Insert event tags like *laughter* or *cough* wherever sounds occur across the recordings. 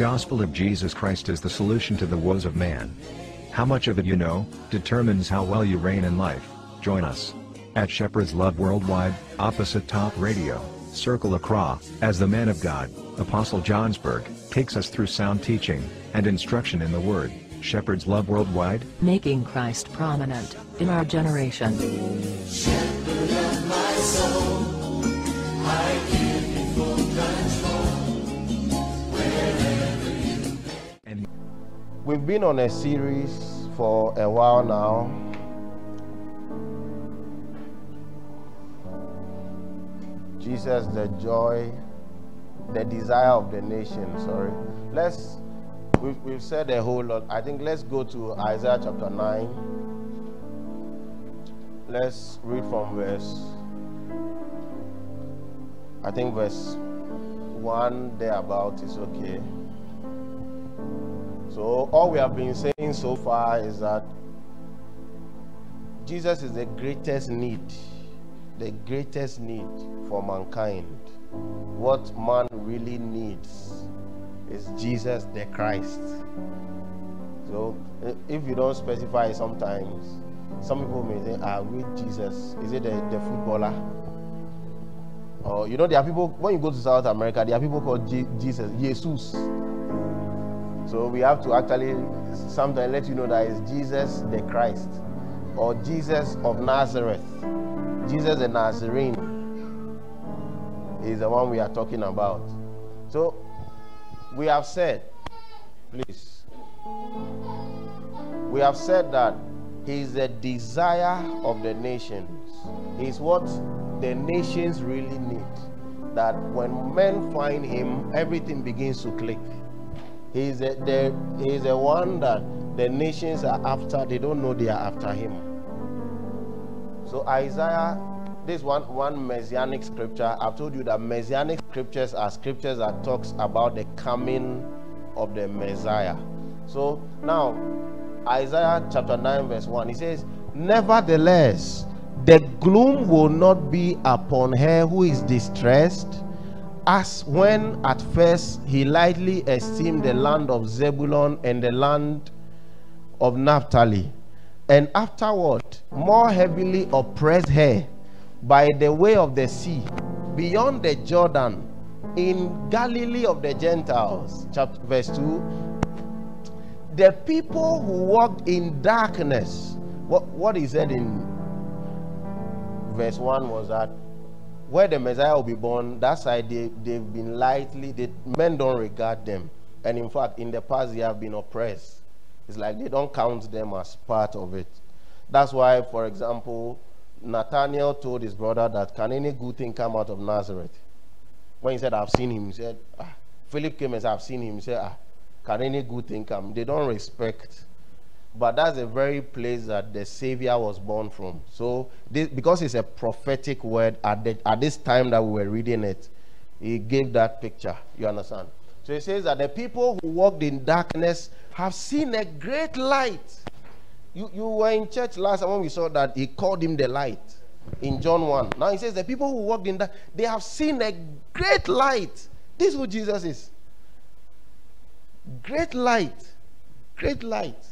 gospel of Jesus Christ is the solution to the woes of man. How much of it you know, determines how well you reign in life. Join us at Shepherd's Love Worldwide, opposite Top Radio, Circle Accra, as the man of God, Apostle Johnsberg, takes us through sound teaching and instruction in the Word. Shepherd's Love Worldwide, making Christ prominent in our generation. We've been on a series for a while now. Jesus, the joy, the desire of the nation. Sorry. Let's, we've, we've said a whole lot. I think let's go to Isaiah chapter 9. Let's read from verse, I think verse 1 thereabout is okay. So, all we have been saying so far is that Jesus is the greatest need, the greatest need for mankind. What man really needs is Jesus the Christ. So, if you don't specify sometimes, some people may say, Ah, with Jesus, is it the, the footballer? Or, you know, there are people, when you go to South America, there are people called Je- Jesus, Jesus. So we have to actually sometimes let you know that it's Jesus the Christ or Jesus of Nazareth. Jesus the Nazarene is the one we are talking about. So we have said, please, we have said that he is the desire of the nations. He's what the nations really need. That when men find him, everything begins to click. He's a, the, he's the one that the nations are after. They don't know they are after him. So Isaiah, this one one messianic scripture. I've told you that messianic scriptures are scriptures that talks about the coming of the Messiah. So now Isaiah chapter 9, verse 1, he says, Nevertheless, the gloom will not be upon her who is distressed, as when at first he lightly esteemed the land of Zebulun and the land of Naphtali, and afterward more heavily oppressed her by the way of the sea, beyond the Jordan, in Galilee of the Gentiles. Chapter verse 2 the people who walked in darkness what what he said in verse 1 was that where the messiah will be born that side they, they've been lightly they, men don't regard them and in fact in the past they have been oppressed it's like they don't count them as part of it that's why for example nathaniel told his brother that can any good thing come out of nazareth when he said i've seen him he said ah. philip came and said i've seen him he said ah can any good thing come? They don't respect. But that's the very place that the Savior was born from. So, this, because it's a prophetic word, at, the, at this time that we were reading it, he gave that picture. You understand? So, he says that the people who walked in darkness have seen a great light. You, you were in church last time when we saw that he called him the light in John 1. Now, he says the people who walked in that, they have seen a great light. This is who Jesus is great light great light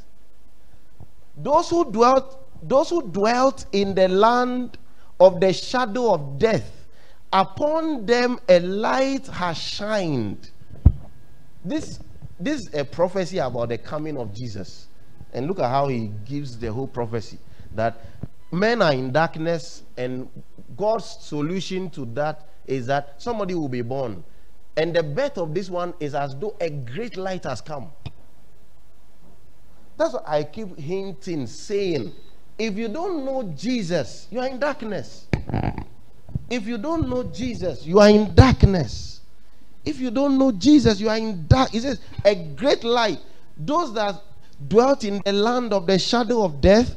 those who dwelt those who dwelt in the land of the shadow of death upon them a light has shined. This this is a prophecy about the coming of jesus. And look at how he gives the whole prophecy that men are in darkness and god's solution to that is that somebody will be born. And the birth of this one is as though a great light has come. That's what I keep hinting, saying. If you don't know Jesus, you are in darkness. If you don't know Jesus, you are in darkness. If you don't know Jesus, you are in dark. He says, a great light. Those that dwelt in the land of the shadow of death,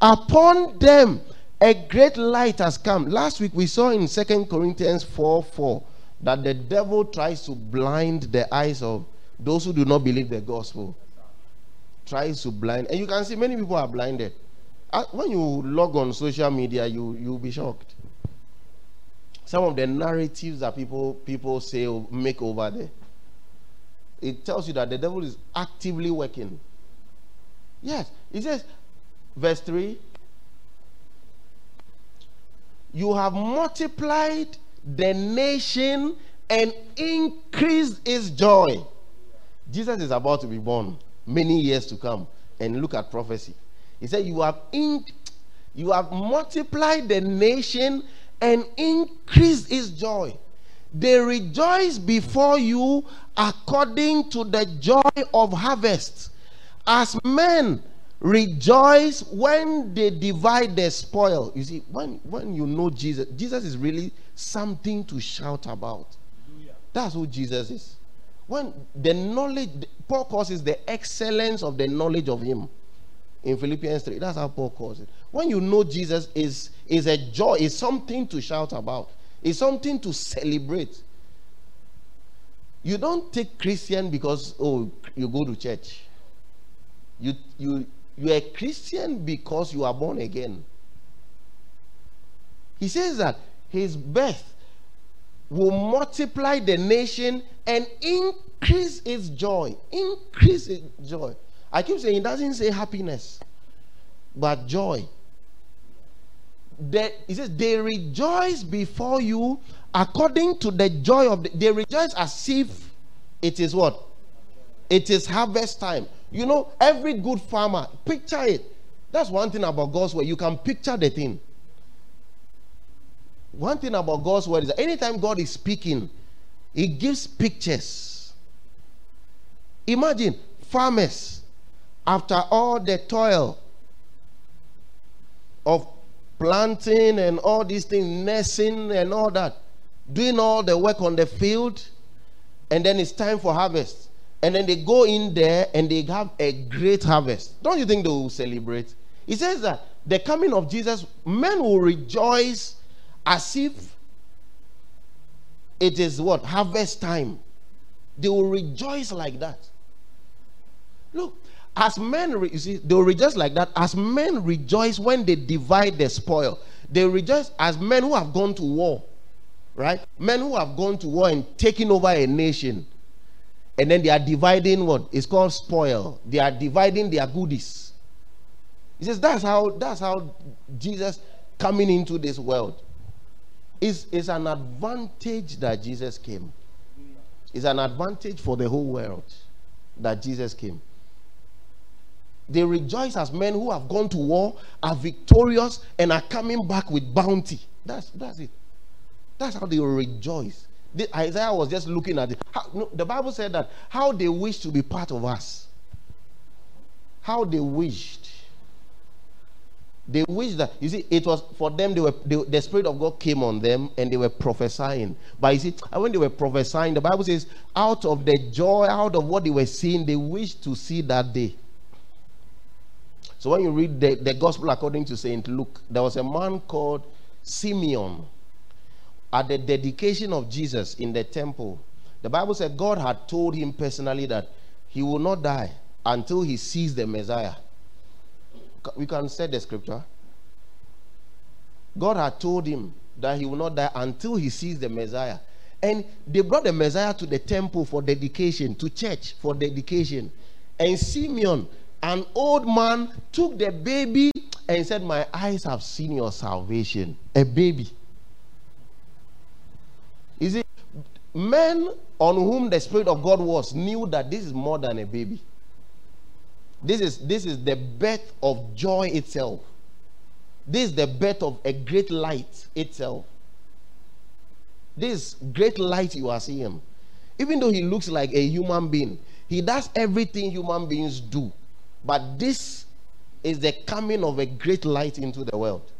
upon them a great light has come. Last week we saw in Second Corinthians 4 4 that the devil tries to blind the eyes of those who do not believe the gospel. Tries to blind, and you can see many people are blinded. Uh, When you log on social media, you you'll be shocked. Some of the narratives that people people say make over there. it tells you that the devil is actively working. Yes, it says, verse 3 You have multiplied the nation and increased its joy. Jesus is about to be born many years to come. And look at prophecy. He said, You have in, you have multiplied the nation and increased its joy. They rejoice before you according to the joy of harvest. As men rejoice when they divide the spoil. You see, when, when you know Jesus, Jesus is really something to shout about. That's who Jesus is. When the knowledge, Paul calls it the excellence of the knowledge of Him in Philippians 3. That's how Paul calls it. When you know Jesus is, is a joy, is something to shout about, is something to celebrate. You don't take Christian because oh you go to church. You you you are a Christian because you are born again. He says that his birth will multiply the nation and increase its joy. Increase its joy. I keep saying it doesn't say happiness, but joy. That he says they rejoice before you according to the joy of the, they rejoice as if it is what? It is harvest time. You know, every good farmer, picture it. That's one thing about God's word. You can picture the thing. One thing about God's word is that anytime God is speaking, He gives pictures. Imagine farmers after all the toil of planting and all these things, nursing and all that, doing all the work on the field, and then it's time for harvest. And then they go in there and they have a great harvest. Don't you think they will celebrate? He says that the coming of Jesus, men will rejoice as if it is what? Harvest time. They will rejoice like that. Look, as men, you see, they will rejoice like that. As men rejoice when they divide the spoil, they rejoice as men who have gone to war, right? Men who have gone to war and taken over a nation, and then they are dividing what is called spoil. They are dividing their goodies. He says that's how that's how Jesus coming into this world. Is is an advantage that Jesus came. It's an advantage for the whole world that Jesus came. They rejoice as men who have gone to war, are victorious, and are coming back with bounty. That's, that's it. That's how they rejoice. The, Isaiah was just looking at it. How, no, the Bible said that how they wish to be part of us. How they wished. They wished that, you see, it was for them, they were, they, the Spirit of God came on them and they were prophesying. But you see, when they were prophesying, the Bible says, out of the joy, out of what they were seeing, they wished to see that day. So when you read the, the gospel according to St. Luke, there was a man called Simeon at the dedication of Jesus in the temple. The Bible said God had told him personally that he will not die until he sees the Messiah. We can say the scripture. God had told him that he will not die until he sees the Messiah. And they brought the Messiah to the temple for dedication, to church for dedication. And Simeon an old man took the baby and said, My eyes have seen your salvation. A baby. Is it men on whom the Spirit of God was knew that this is more than a baby. This is, this is the birth of joy itself. This is the birth of a great light itself. This great light you are seeing. Even though he looks like a human being, he does everything human beings do. But this is the coming of a great light into the world.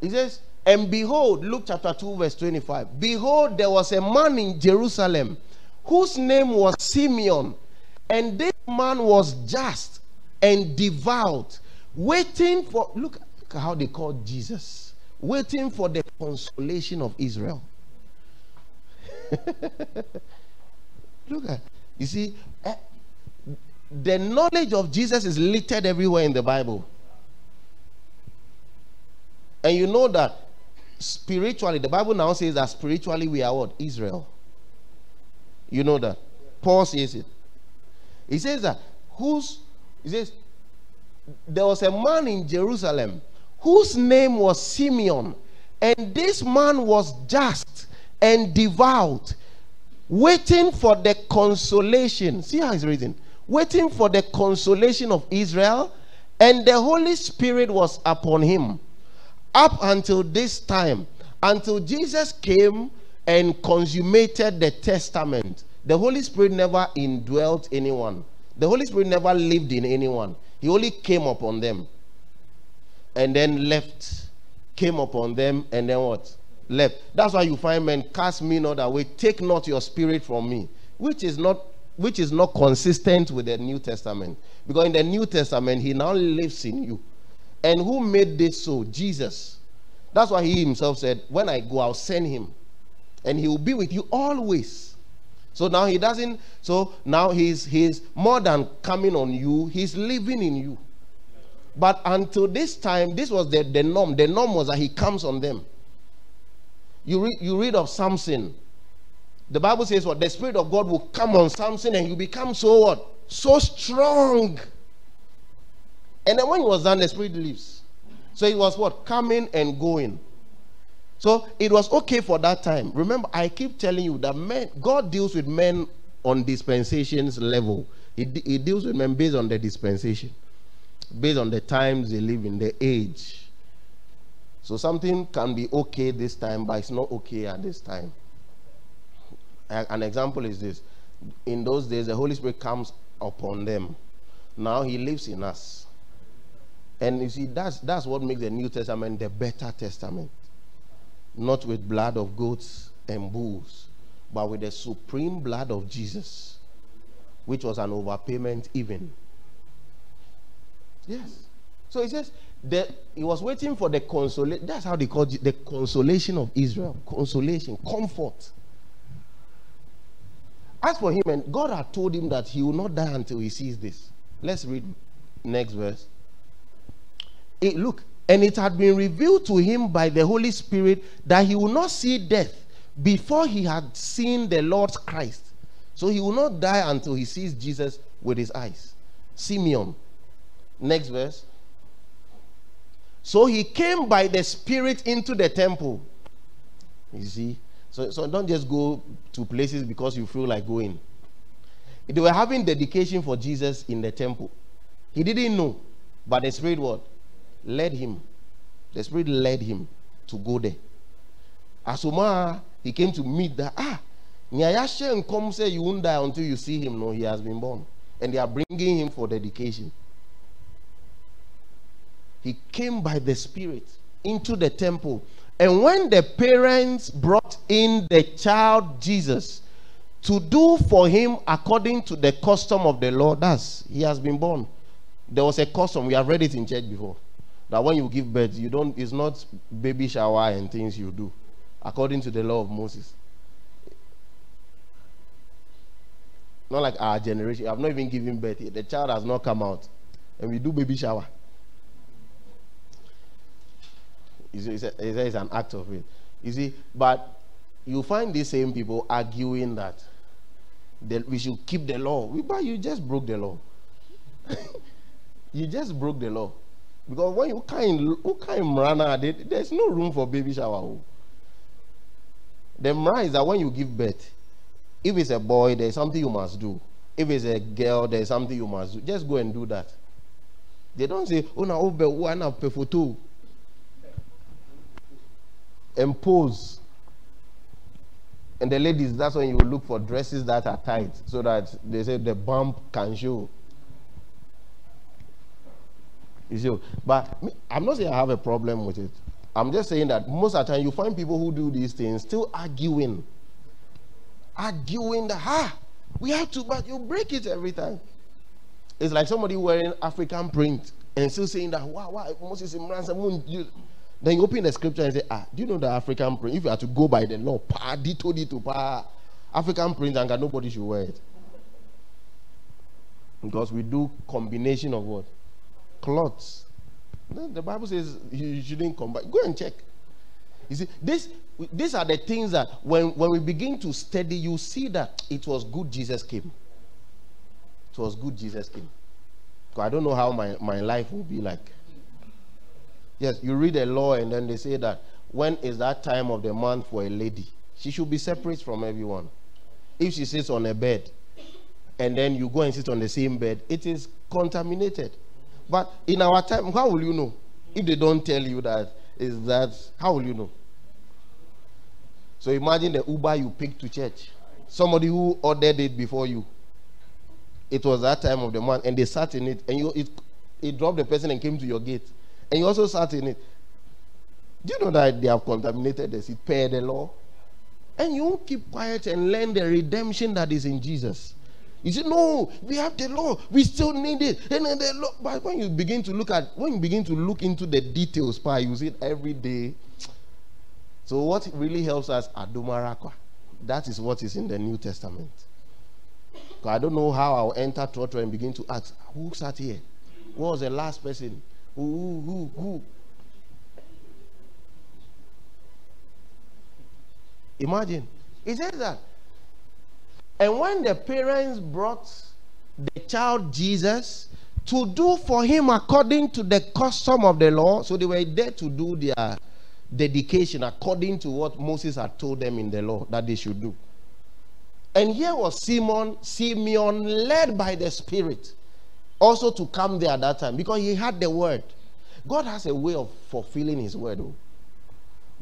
He says, And behold, Luke chapter 2, verse 25. Behold, there was a man in Jerusalem whose name was Simeon, and this man was just and devout, waiting for look, look how they called Jesus, waiting for the consolation of Israel. *laughs* look at you see, eh, the knowledge of Jesus is littered everywhere in the Bible. And you know that spiritually, the Bible now says that spiritually we are what? Israel. You know that. Paul says it. He says that whose he says there was a man in Jerusalem whose name was Simeon, and this man was just and devout, waiting for the consolation. See how he's reading. Waiting for the consolation of Israel, and the Holy Spirit was upon him. Up until this time, until Jesus came and consummated the testament, the Holy Spirit never indwelt anyone. The Holy Spirit never lived in anyone. He only came upon them and then left. Came upon them and then what? Left. That's why you find men cast me not away, take not your spirit from me, which is not which is not consistent with the New Testament. Because in the New Testament, he now lives in you. And who made this so? Jesus. That's why he himself said, When I go, I'll send him. And he will be with you always. So now he doesn't, so now he's he's more than coming on you, he's living in you. But until this time, this was the, the norm. The norm was that he comes on them. You read, you read of Samson. The Bible says what the Spirit of God will come on Samson and you become so what? So strong. And then when he was done, the Spirit leaves. So it was what? Coming and going. So it was okay for that time. Remember, I keep telling you that men, God deals with men on dispensations level. He, he deals with men based on the dispensation, based on the times they live in, the age. So something can be okay this time, but it's not okay at this time. An example is this. In those days, the Holy Spirit comes upon them. Now he lives in us. And you see, that's, that's what makes the New Testament the better testament not with blood of goats and bulls, but with the supreme blood of Jesus, which was an overpayment even. Yes. So he says that he was waiting for the consolation. That's how they call it the consolation of Israel. Consolation, comfort. As for him, and God had told him that he will not die until he sees this. Let's read next verse. It, look, and it had been revealed to him by the Holy Spirit that he will not see death before he had seen the Lord Christ. So he will not die until he sees Jesus with his eyes. Simeon. Next verse. So he came by the Spirit into the temple. You see? So, so don't just go to places because you feel like going. They were having dedication for Jesus in the temple. He didn't know, but the Spirit what? Led him. The Spirit led him to go there. Asoma, he came to meet that. Ah, Nyayashe and come say you won't die until you see him. No, he has been born. And they are bringing him for dedication. He came by the Spirit into the temple. And when the parents brought in the child Jesus to do for him according to the custom of the Lord, that's he has been born. There was a custom, we have read it in church before that when you give birth, you don't, it's not baby shower and things you do, according to the law of Moses. Not like our generation. I've not even given birth yet. The child has not come out. And we do baby shower. It's, a, it's an act of it. You see, but you find these same people arguing that, that we should keep the law. But you just broke the law. *laughs* you just broke the law. Because when you kind who kind mrana, there's no room for baby shower. Oh. The mra is that when you give birth, if it's a boy, there's something you must do. If it's a girl, there's something you must do. Just go and do that. They don't say, oh, now, oh, one oh, up photo. Impose. And the ladies, that's when you look for dresses that are tight so that they say the bump can show. You but I'm not saying I have a problem with it. I'm just saying that most of the time you find people who do these things still arguing. Arguing that, ah, we have to, but you break it every time. It's like somebody wearing African print and still saying that, wow, wow, Moses you, then you open the scripture and say, ah, do you know the African print? If you have to go by the law, pa, dito, dito, pa, African print, and nobody should wear it. Because we do combination of what? Clothes. The Bible says you shouldn't combine. Go and check. You see, this these are the things that when, when we begin to study, you see that it was good Jesus came. It was good Jesus came. I don't know how my, my life will be like. Yes, you read a law and then they say that when is that time of the month for a lady? She should be separate from everyone. If she sits on a bed and then you go and sit on the same bed, it is contaminated. But in our time, how will you know? If they don't tell you that, is that, how will you know? So imagine the Uber you picked to church. Somebody who ordered it before you. It was that time of the month, and they sat in it, and you it, it dropped the person and came to your gate. And you also sat in it. Do you know that they have contaminated the seat per the law? And you keep quiet and learn the redemption that is in Jesus. You say, No, we have the law, we still need it. And then the law, but when you begin to look at when you begin to look into the details, pa, you see it every day so what really helps us adumarakwa. That is what is in the New Testament. I don't know how I'll enter Trotro and begin to ask, who sat here? Who was the last person? Who, who, who, who? Imagine. He says that. And when the parents brought the child Jesus to do for him according to the custom of the law, so they were there to do their dedication according to what Moses had told them in the law that they should do. And here was Simon, Simeon, led by the Spirit, also to come there at that time because he had the word. God has a way of fulfilling his word. Oh.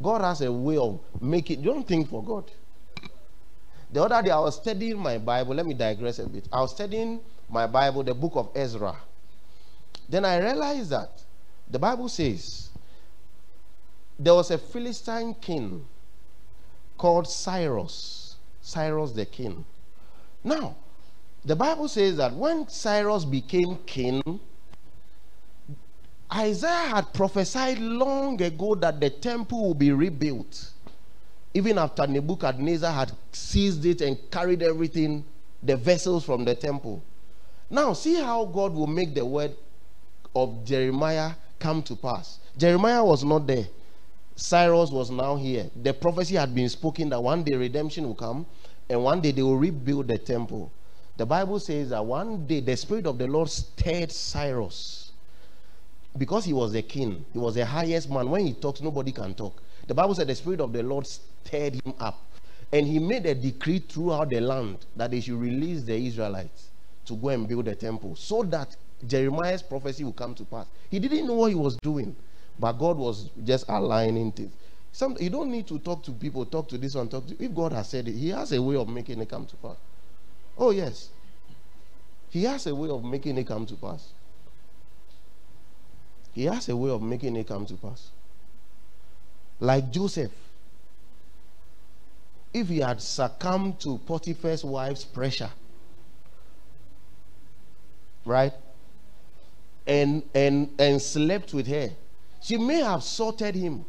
God has a way of making. Don't think for God. The other day I was studying my Bible. Let me digress a bit. I was studying my Bible, the book of Ezra. Then I realized that the Bible says there was a Philistine king called Cyrus. Cyrus the king. Now, the Bible says that when Cyrus became king, Isaiah had prophesied long ago that the temple will be rebuilt. Even after Nebuchadnezzar had seized it and carried everything, the vessels from the temple. Now, see how God will make the word of Jeremiah come to pass. Jeremiah was not there. Cyrus was now here. The prophecy had been spoken that one day redemption will come and one day they will rebuild the temple. The Bible says that one day the Spirit of the Lord stirred Cyrus because he was the king, he was the highest man. When he talks, nobody can talk. The Bible said the Spirit of the Lord stirred him up and he made a decree throughout the land that they should release the Israelites to go and build the temple so that Jeremiah's prophecy will come to pass. He didn't know what he was doing. But God was just aligning things. Some, you don't need to talk to people, talk to this one, talk to. If God has said it, He has a way of making it come to pass. Oh, yes. He has a way of making it come to pass. He has a way of making it come to pass. Like Joseph. If he had succumbed to Potiphar's wife's pressure, right? And and and slept with her she may have sorted him.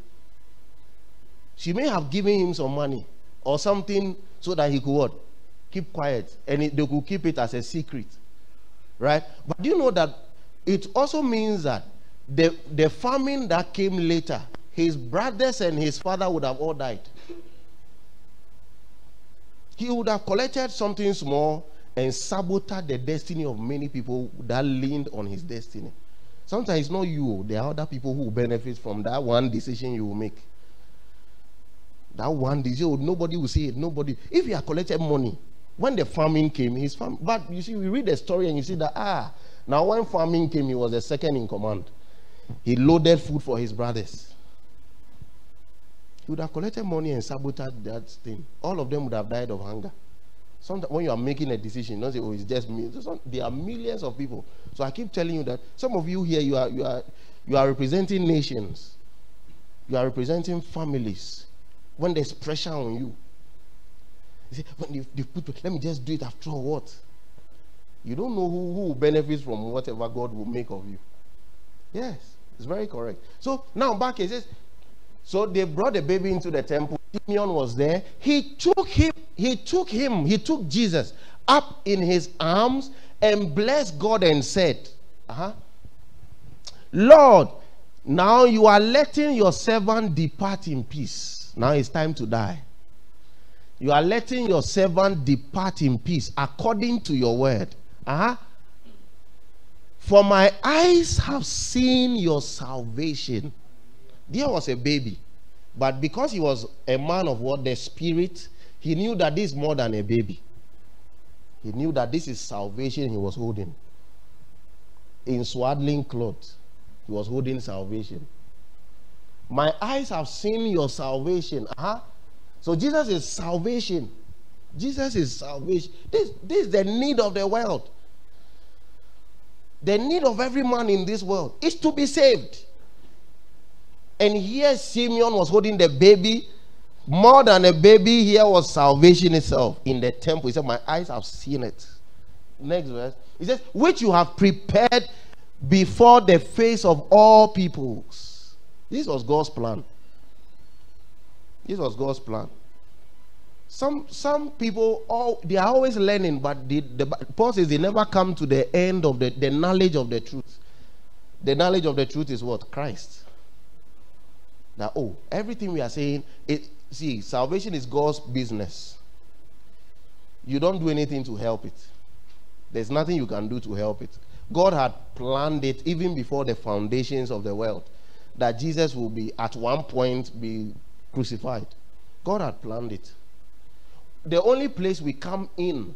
She may have given him some money or something so that he could what? Keep quiet. And it, they could keep it as a secret. Right? But do you know that it also means that the, the famine that came later, his brothers and his father would have all died. He would have collected something small and sabotaged the destiny of many people that leaned on his destiny. Sometimes it's not you, there are other people who benefit from that one decision you will make. That one decision, oh, nobody will see it. Nobody. If he had collected money, when the famine came, his fam- but you see, we read the story and you see that ah, now when famine came, he was the second in command. He loaded food for his brothers. Would have collected money and sabotaged that thing. All of them would have died of hunger. Sometimes when you are making a decision, don't say, "Oh, it's just me." There are millions of people. So I keep telling you that some of you here, you are you are you are representing nations, you are representing families. When there's pressure on you, you say, "When you put, let me just do it after all." What? You don't know who who benefits from whatever God will make of you. Yes, it's very correct. So now back it says, so they brought the baby into the temple. Simeon was there. He took him he took him, he took Jesus up in his arms and blessed God and said, uh-huh, Lord, Now you are letting your servant depart in peace. Now it's time to die. You are letting your servant depart in peace according to your word. Uh-huh. For my eyes have seen your salvation. There was a baby, but because he was a man of what the spirit, he knew that this is more than a baby. He knew that this is salvation he was holding. In swaddling clothes, he was holding salvation. My eyes have seen your salvation. Uh-huh. So Jesus is salvation. Jesus is salvation. This, this is the need of the world. The need of every man in this world is to be saved. And here Simeon was holding the baby. More than a baby, here was salvation itself in the temple. He said, My eyes have seen it. Next verse. He says, Which you have prepared before the face of all peoples. This was God's plan. This was God's plan. Some some people all they are always learning, but the, the Paul says they never come to the end of the, the knowledge of the truth. The knowledge of the truth is what? Christ. That oh, everything we are saying, it see, salvation is God's business. You don't do anything to help it. There's nothing you can do to help it. God had planned it even before the foundations of the world that Jesus will be at one point be crucified. God had planned it. The only place we come in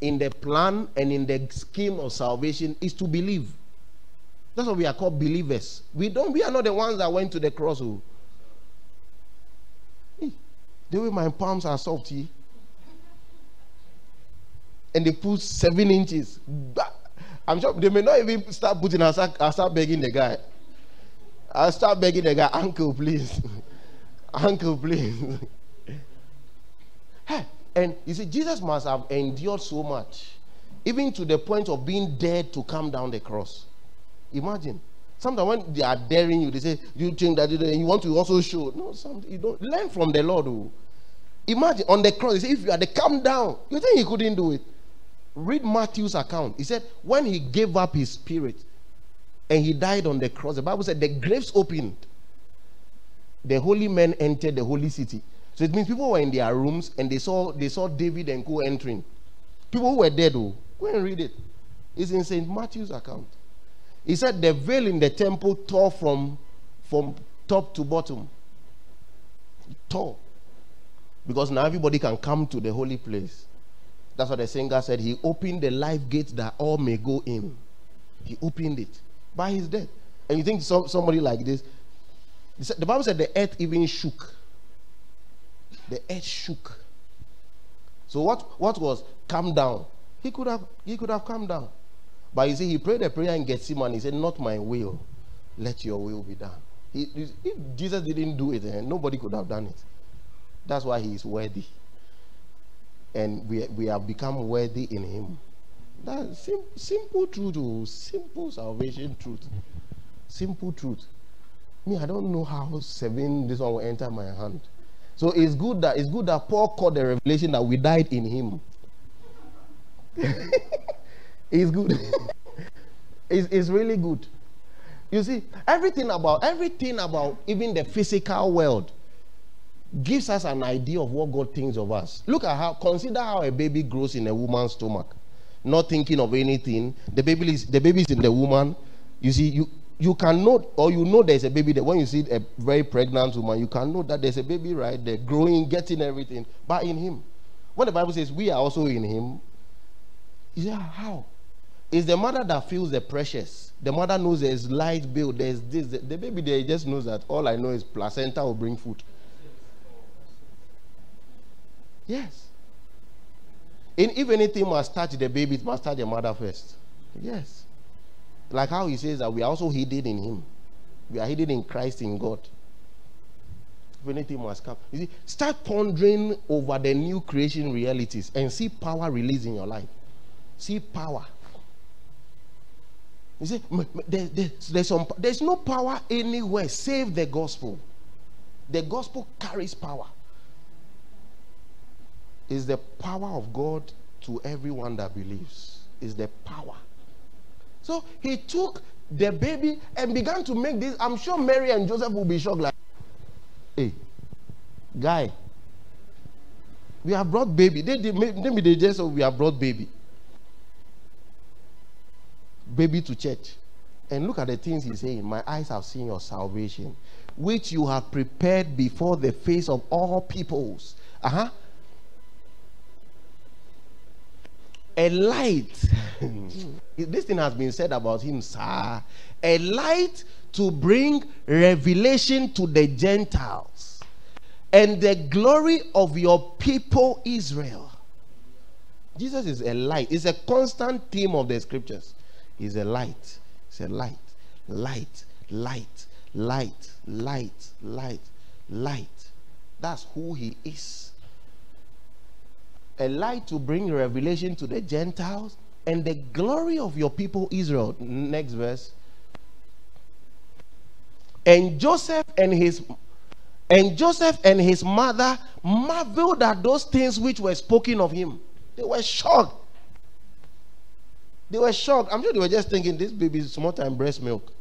in the plan and in the scheme of salvation is to believe. That's what we are called believers. We don't we are not the ones that went to the cross. Oh. the way my palms are soft, eh? and they put seven inches. I'm sure they may not even start putting. i start, i start begging the guy. I'll start begging the guy, Uncle, please. *laughs* Uncle, please. *laughs* and you see, Jesus must have endured so much, even to the point of being dead to come down the cross. Imagine. Sometimes when they are daring you, they say, You think that you want to also show. No, some, you don't learn from the Lord. Who, oh. imagine on the cross, If you had the come down, you think he couldn't do it? Read Matthew's account. He said, when he gave up his spirit and he died on the cross, the Bible said the graves opened. The holy men entered the holy city. So it means people were in their rooms and they saw they saw David and co entering. People who were dead, oh, go and read it. It's in St. Matthew's account. He said the veil in the temple tore from from top to bottom. Tore. Because now everybody can come to the holy place. That's what the singer said. He opened the life gate that all may go in. He opened it by his death. And you think some, somebody like this, the Bible said the earth even shook. The earth shook. So what, what was come down? He could have he could have come down. But you see, he prayed a prayer in Gethsemane. He said, Not my will, let your will be done. He, if Jesus didn't do it, then nobody could have done it. That's why he is worthy and we, we have become worthy in him. That sim- simple truth, oh, simple salvation truth. Simple truth. Me, I don't know how seven this one will enter my hand. So it's good that it's good that Paul called the revelation that we died in him. *laughs* it's good. *laughs* it's, it's really good. You see, everything about everything about even the physical world gives us an idea of what God thinks of us. Look at how, consider how a baby grows in a woman's stomach, not thinking of anything. The baby is the baby is in the woman. You see, you you can know or you know there's a baby there. When you see a very pregnant woman, you can know that there's a baby right there, growing, getting everything, but in him. When the Bible says we are also in him, you say, ah, how? It's the mother that feels the precious. The mother knows there's light bill, there's this. The, the baby there just knows that all I know is placenta will bring food. Yes. And if anything must touch the baby, it must touch the mother first. Yes. Like how he says that we are also hidden in him. We are hidden in Christ in God. If anything must come. You see, start pondering over the new creation realities and see power released in your life. See power. You see, there's, there's, some, there's no power anywhere save the gospel. The gospel carries power is the power of God to everyone that believes. Is the power. So he took the baby and began to make this. I'm sure Mary and Joseph will be shocked, like, hey, guy, we have brought baby. They, they, maybe they just say we have brought baby. Baby to church. And look at the things he's saying. My eyes have seen your salvation, which you have prepared before the face of all peoples. Uh huh. A light. *laughs* this thing has been said about him, sir. A light to bring revelation to the Gentiles and the glory of your people Israel. Jesus is a light. It's a constant theme of the scriptures. He's a light. He's a light. Light. Light. Light. Light. Light. Light. That's who he is. A light to bring revelation to the Gentiles and the glory of your people Israel. Next verse. And Joseph and his and Joseph and his mother marveled at those things which were spoken of him. They were shocked. They were shocked. I'm sure they were just thinking this baby is small time breast milk.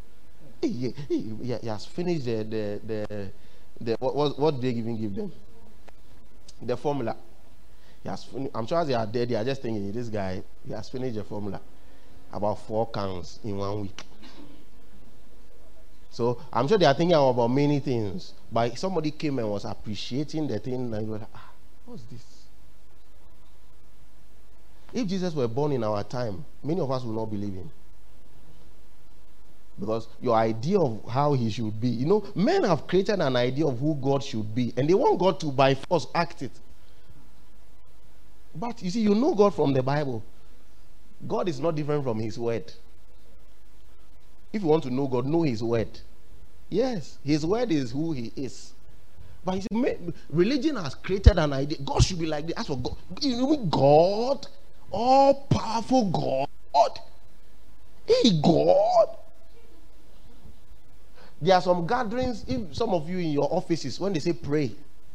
He, he, he, he has finished the the the, the what, what, what they even give them? The formula. He has fin- I'm sure as they are dead, they are just thinking this guy he has finished the formula. About four counts in one week. So I'm sure they are thinking about many things. But somebody came and was appreciating the thing, and were like, ah, what's this? If Jesus were born in our time, many of us would not believe him. Because your idea of how he should be, you know, men have created an idea of who God should be, and they want God to by force act it. But you see, you know God from the Bible. God is not different from his word. If you want to know God, know His word. Yes, His word is who He is. But see, religion has created an idea. God should be like this. As for God, you know, God, all powerful God. Hey, God. There are some gatherings, if some of you in your offices, when they say pray,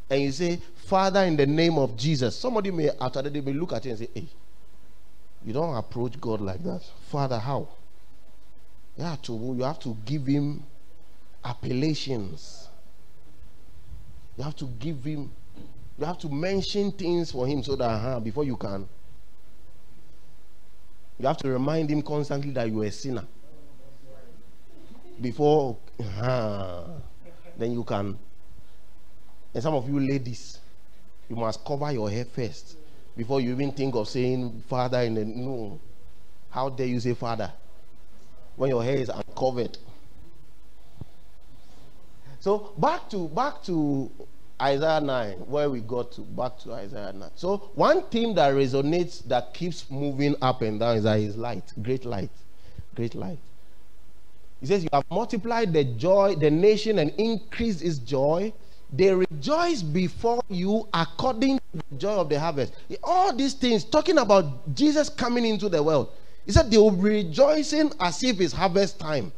and you say, Father, in the name of Jesus, somebody may, after that, they may look at you and say, Hey, you don't approach God like that. Father, how? You have to, you have to give him appellations. You have to give him, you have to mention things for him so that uh, before you can, you have to remind him constantly that you are a sinner. Before, uh, then you can. And some of you ladies, you must cover your hair first before you even think of saying father in the no. How dare you say father? when your hair is uncovered. So back to back to Isaiah 9, where we got to back to Isaiah 9. So one theme that resonates that keeps moving up and down is that is light, great light, great light. He says, You have multiplied the joy, the nation, and increased its joy. They rejoice before you according to the joy of the harvest. All these things, talking about Jesus coming into the world. He said they will be rejoicing as if it's harvest time.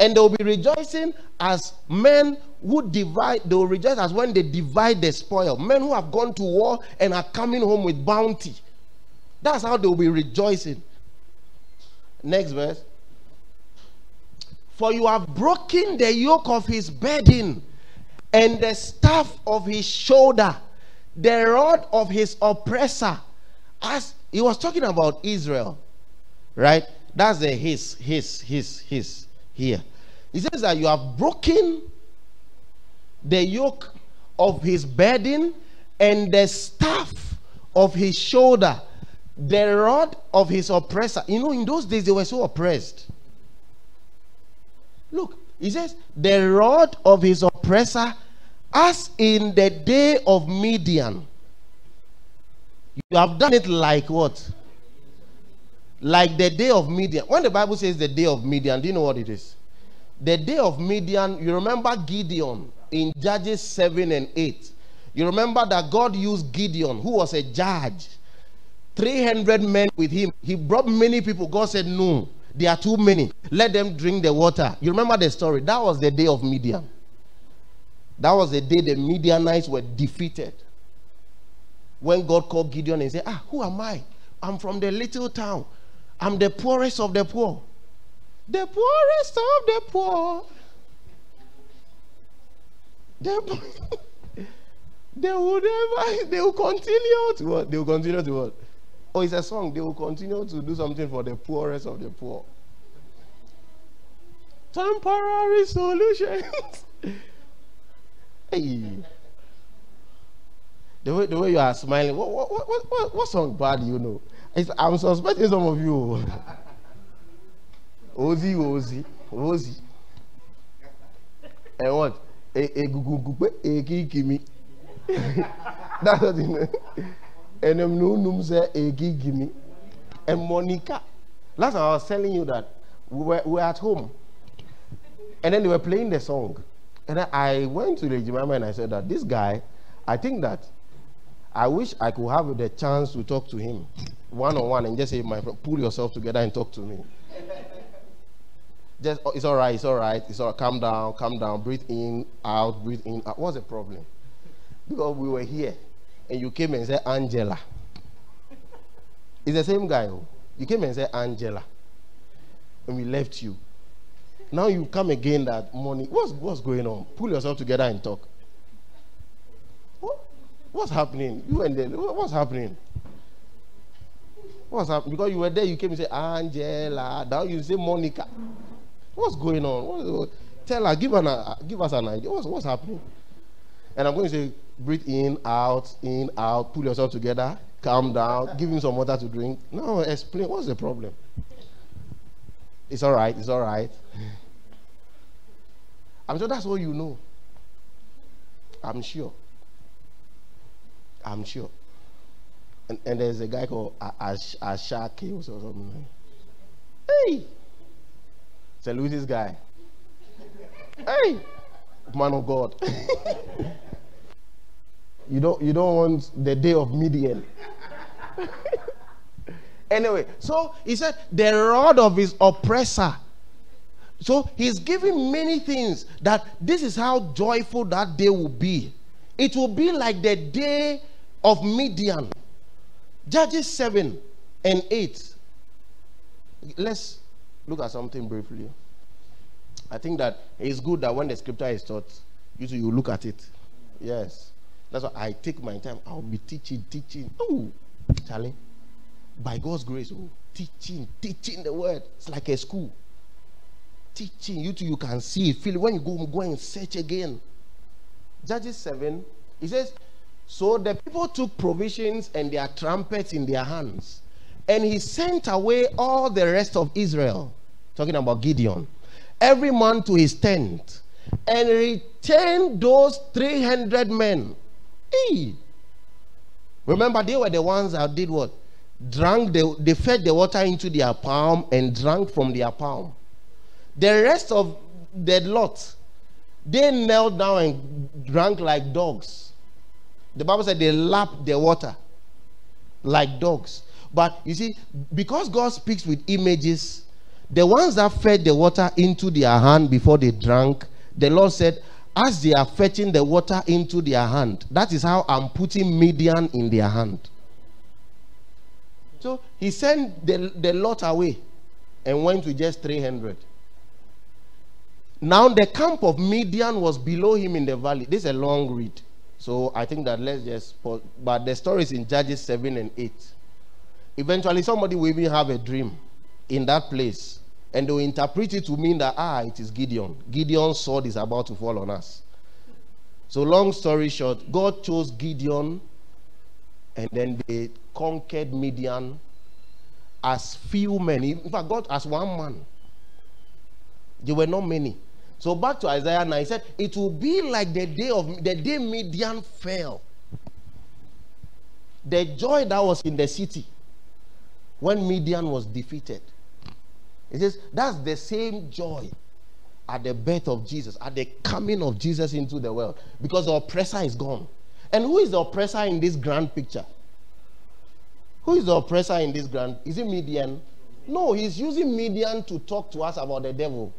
And they will be rejoicing as men who divide, they will rejoice as when they divide the spoil. Men who have gone to war and are coming home with bounty. That's how they will be rejoicing. Next verse. For you have broken the yoke of his burden and the staff of his shoulder, the rod of his oppressor. As he was talking about Israel. Right? That's the his, his, his, his here. He says that you have broken the yoke of his burden and the staff of his shoulder, the rod of his oppressor. You know, in those days they were so oppressed. Look, he says, the rod of his oppressor, as in the day of Midian. You have done it like what? Like the day of Midian. When the Bible says the day of Midian, do you know what it is? The day of Midian, you remember Gideon in Judges 7 and 8. You remember that God used Gideon, who was a judge, 300 men with him. He brought many people. God said, No, there are too many. Let them drink the water. You remember the story? That was the day of Midian. That was the day the Midianites were defeated. When God called Gideon and said, Ah, who am I? I'm from the little town. I'm the poorest of the poor. The poorest of the poor. The, *laughs* they will never, they will continue to what? They will continue to what? Oh, it's a song. They will continue to do something for the poorest of the poor. Temporary solutions. *laughs* hey. The way, the way you are smiling, what, what, what, what, what song bad you know? I'm suspecting some of you. *laughs* Ozi, Ozi, Ozi. And what? Egugugupe, ekikimi. *laughs* That's what you know. And them no num say ekikimi. And Monica. Last time I was telling you that we were, we were at home. And then they were playing the song. And I went to the Jimama and I said that this guy, I think that I wish I could have the chance to talk to him one on one and just say, my friend, pull yourself together and talk to me. just, oh, it's all right, it's all right, it's all right. Calm down, calm down, breathe in, out, breathe in. Out. What's the problem? Because we were here and you came and said, Angela. It's the same guy. Oh. You came and said, Angela. And we left you. Now you come again that morning. What's, what's going on? Pull yourself together and talk. What, What's happening? You and then what's happening? What's happening? Because you were there, you came and said Angela. Now you say Monica. What's going on? What, tell her, give, an, uh, give us an idea. What's, what's happening? And I'm going to say, breathe in, out, in, out, pull yourself together, calm down, give him some water to drink. No, explain. What's the problem? It's all right. It's all right. *laughs* I'm sure that's all you know. I'm sure. I'm sure. And, and there's a guy called Ash, Ashake or something. Hey! St. Louis guy. Hey! Man of God. *laughs* you don't you don't want the day of Midian. *laughs* anyway, so he said the rod of his oppressor. So he's giving many things that this is how joyful that day will be. It will be like the day of Midian. Judges 7 and 8. Let's look at something briefly. I think that it's good that when the scripture is taught, you you look at it. Yes. That's why I take my time. I'll be teaching, teaching. Oh, Charlie. By God's grace, oh, teaching, teaching the word. It's like a school. Teaching you too, you can see it, feel it. When you go, go and search again. Judges 7, he says, so the people took provisions and their trumpets in their hands. And he sent away all the rest of Israel, talking about Gideon, every man to his tent, and retained those 300 men. Hey. Remember, they were the ones that did what? Drank the, they fed the water into their palm and drank from their palm. The rest of the lot, they knelt down and drank like dogs. The Bible said they lap the water like dogs. But you see, because God speaks with images, the ones that fed the water into their hand before they drank, the Lord said, as they are fetching the water into their hand, that is how I'm putting Midian in their hand. So he sent the, the lot away and went with just 300. Now the camp of Midian was below him in the valley. This is a long read. So I think that let's just pause. But the story is in Judges 7 and 8. Eventually, somebody will even have a dream in that place. And they will interpret it to mean that, ah, it is Gideon. Gideon's sword is about to fall on us. So, long story short, God chose Gideon and then they conquered Midian as few men. In fact, God as one man. There were not many. So back to Isaiah 9, he said, It will be like the day of the day Midian fell. The joy that was in the city when Midian was defeated. He says, That's the same joy at the birth of Jesus, at the coming of Jesus into the world, because the oppressor is gone. And who is the oppressor in this grand picture? Who is the oppressor in this grand? Is it Midian? No, he's using Midian to talk to us about the devil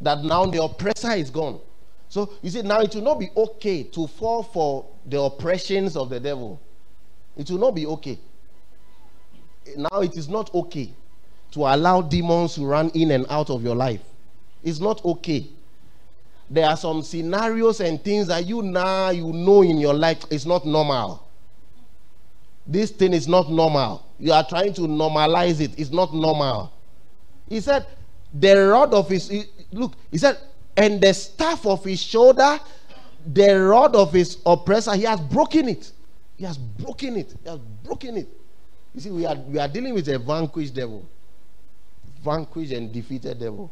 that now the oppressor is gone. So you see, now it will not be okay to fall for the oppressions of the devil. It will not be okay. now it is not okay to allow demons to run in and out of your life. It's not okay. There are some scenarios and things that you now you know in your life is not normal. This thing is not normal. You are trying to normalize it. It's not normal. He said, the rod of his look, he said, and the staff of his shoulder, the rod of his oppressor, he has broken it. He has broken it. He has broken it. You see, we are we are dealing with a vanquished devil. Vanquished and defeated devil.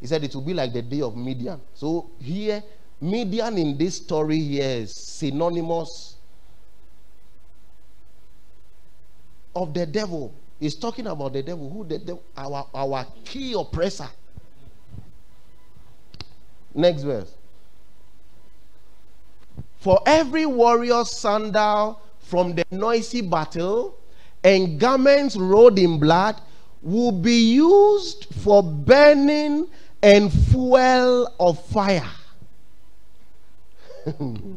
He said it will be like the day of Midian. So here, Midian in this story here is synonymous of the devil. He's talking about the devil, who the devil, our our key oppressor. Next verse. For every warrior sandal from the noisy battle and garments rolled in blood will be used for burning and fuel of fire. *laughs* the,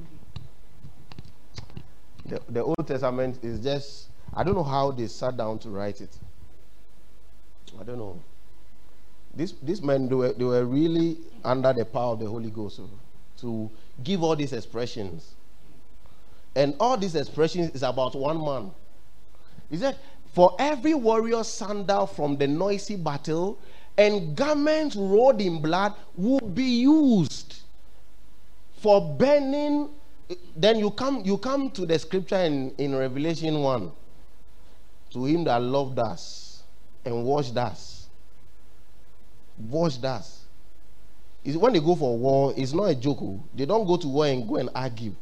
the Old Testament is just, I don't know how they sat down to write it. I don't know. These, these men, they were, they were really under the power of the Holy Ghost to, to give all these expressions. And all these expressions is about one man. He said, For every warrior sandal from the noisy battle and garments rolled in blood will be used for burning. Then you come, you come to the scripture in, in Revelation 1. To him that loved us and washed us. Washed us. When they go for war, it's not a joke. Oh. They don't go to war and go and argue.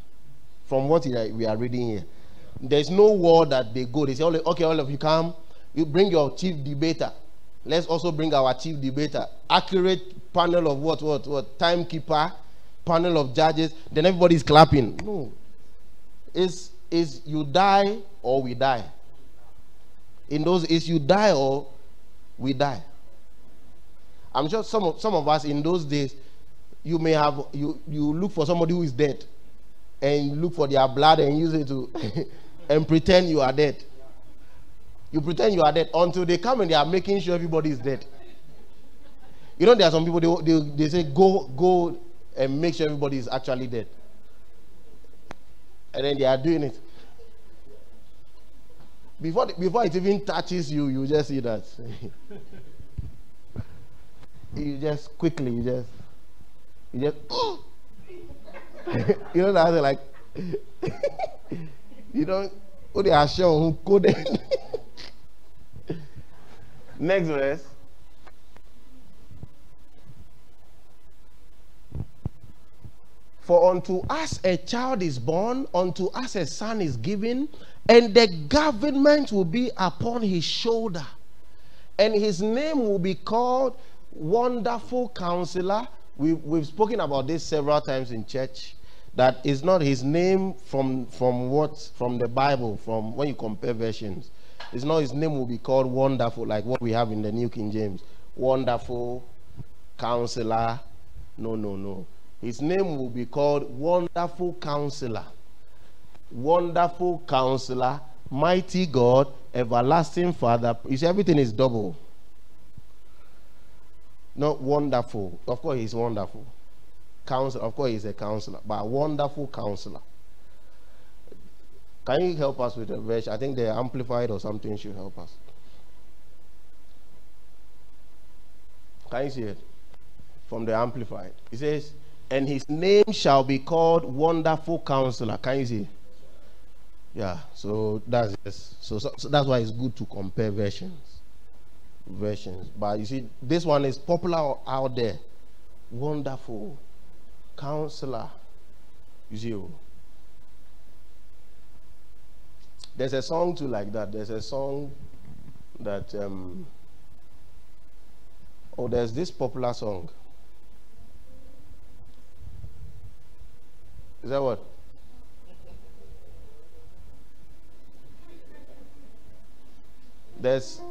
From what we are reading here, there's no war that they go. They say, okay, all of you come. You bring your chief debater. Let's also bring our chief debater. Accurate panel of what, what, what? Timekeeper, panel of judges. Then everybody's clapping. No. It's, it's you die or we die. In those, it's you die or we die. I'm sure some of, some of us in those days, you may have, you, you look for somebody who is dead and look for their blood and use it to, *laughs* and pretend you are dead. You pretend you are dead until they come and they are making sure everybody is dead. You know, there are some people they, they, they say go go and make sure everybody is actually dead, and then they are doing it. Before before it even touches you, you just see that. *laughs* you just quickly, you just you just. *laughs* you know that like *laughs* you don't. Who they are who coded. Next verse. For unto us a child is born, unto us a son is given, and the government will be upon his shoulder. And his name will be called Wonderful Counselor. We, we've spoken about this several times in church. That is not his name from, from what from the Bible, from when you compare versions. It's not his name will be called wonderful, like what we have in the New King James. Wonderful, counselor. No, no, no. His name will be called Wonderful Counselor. Wonderful Counselor, Mighty God, Everlasting Father. You see, everything is double. Not wonderful. Of course, he's wonderful. Counselor, of course, he's a counselor, but a wonderful counselor. Can you help us with the verse? I think the amplified or something should help us. Can you see it? From the amplified. It says, and his name shall be called Wonderful Counselor. Can you see? Yeah, so that's so, so, so that's why it's good to compare versions. Versions. But you see, this one is popular out there. Wonderful Counselor. You see, oh. There's a song too like that. There's a song that um oh there's this popular song. Is that what? There's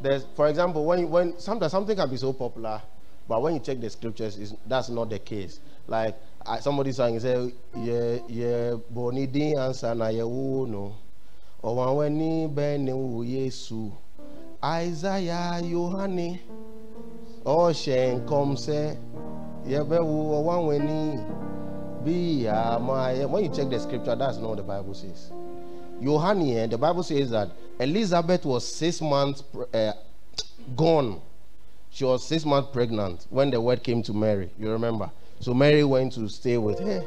there's for example when when sometimes something can be so popular, but when you check the scriptures, is that's not the case. Like somebody sang, say, yeah, yeah, boni din answer na no. Ọ̀wọ̀n bẹ́ẹ̀ ni wò yéṣu isaiah yohane ọ̀ṣẹ̀ nkọ́m sẹ́ yẹ́bẹ̀ wo ọ̀wọ̀n ni. Bí àmọ́ when you check the scripture that's not what the bible says yohane eh, the bible says that elizabeth was six months uh, gone she was six months pregnant when the word came to mary you remember so mary went to stay with her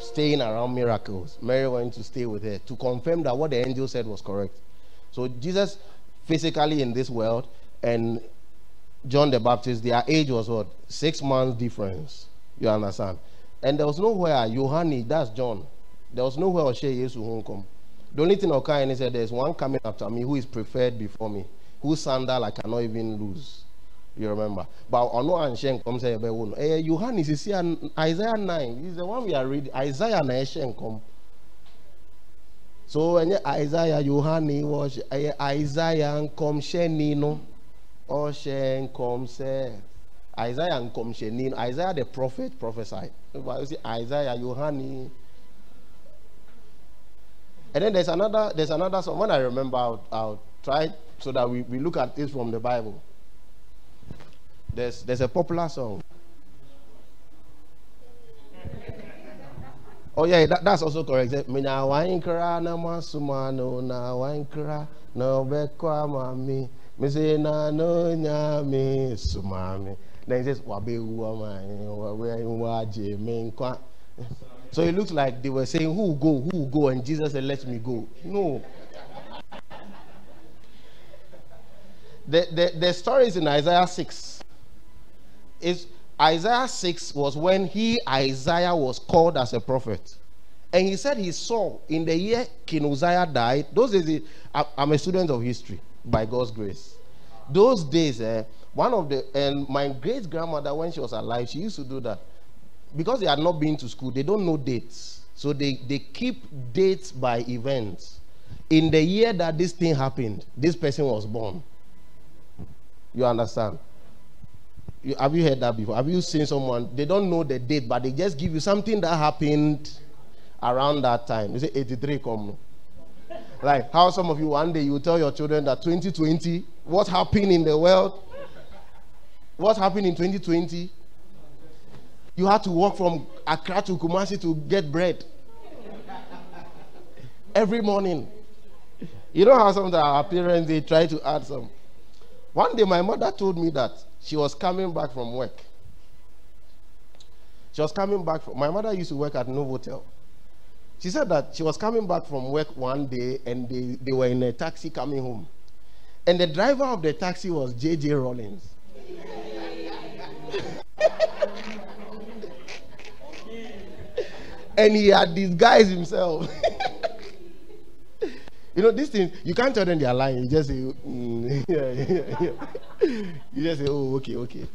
staying around miracles. Mary went to stay with her to confirm that what the angel said was correct. So Jesus physically in this world and John the Baptist, their age was what? Six months difference. You understand? And there was nowhere, Yohani, that's John. There was nowhere Oshe Yesu won't come. The only thing occurred, he said, There's one coming after me who is preferred before me, whose sandal I cannot even lose. You remember? But ono anshen come say ebe wono. Eh Yohanes is here Isaiah 9. Is the one we are reading. Isaiah na eshen come. So when Isaiah Yohane was eh, Isaiah come sheni no. O shen come say Isaiah come sheni. Isaiah the prophet prophesied. But Isaiah Yohane and then there's another there's another song. When I remember I'll, I'll try so that we, we look at this from the Bible. There's there's a popular song. Oh yeah, that, that's also correct. Mina wainkra na masumano na wainkra na bekwa mami. Say na no sumami. Then he says wabe uwa wabe waje menkwa. *laughs* So it looks like they were saying, Who go, who go? And Jesus said, Let me go. No. the, the, the story is in Isaiah 6 is Isaiah 6 was when he, Isaiah, was called as a prophet. And he said he saw in the year King Uzziah died. Those days, I'm a student of history by God's grace. Those days, eh, one of the, and my great grandmother, when she was alive, she used to do that. Because they had not been to school, they don't know dates. So they, they keep dates by events. In the year that this thing happened, this person was born. You understand? You, have you heard that before? Have you seen someone? They don't know the date, but they just give you something that happened around that time. You say 83 come. Like how some of you one day you tell your children that 2020, what happened in the world? What happened in 2020? You had to walk from Accra to Kumasi to get bread every morning. You know how some of our parents they try to add some. One day my mother told me that she was coming back from work. She was coming back from, my mother used to work at Novotel. She said that she was coming back from work one day and they, they were in a taxi coming home. And the driver of the taxi was J.J. Rawlings. *laughs* and he had disguised himself. *laughs* You know, these things, you can't tell them they are lying. You just say, mm, *laughs* yeah, yeah, yeah. You just say, oh, okay, okay.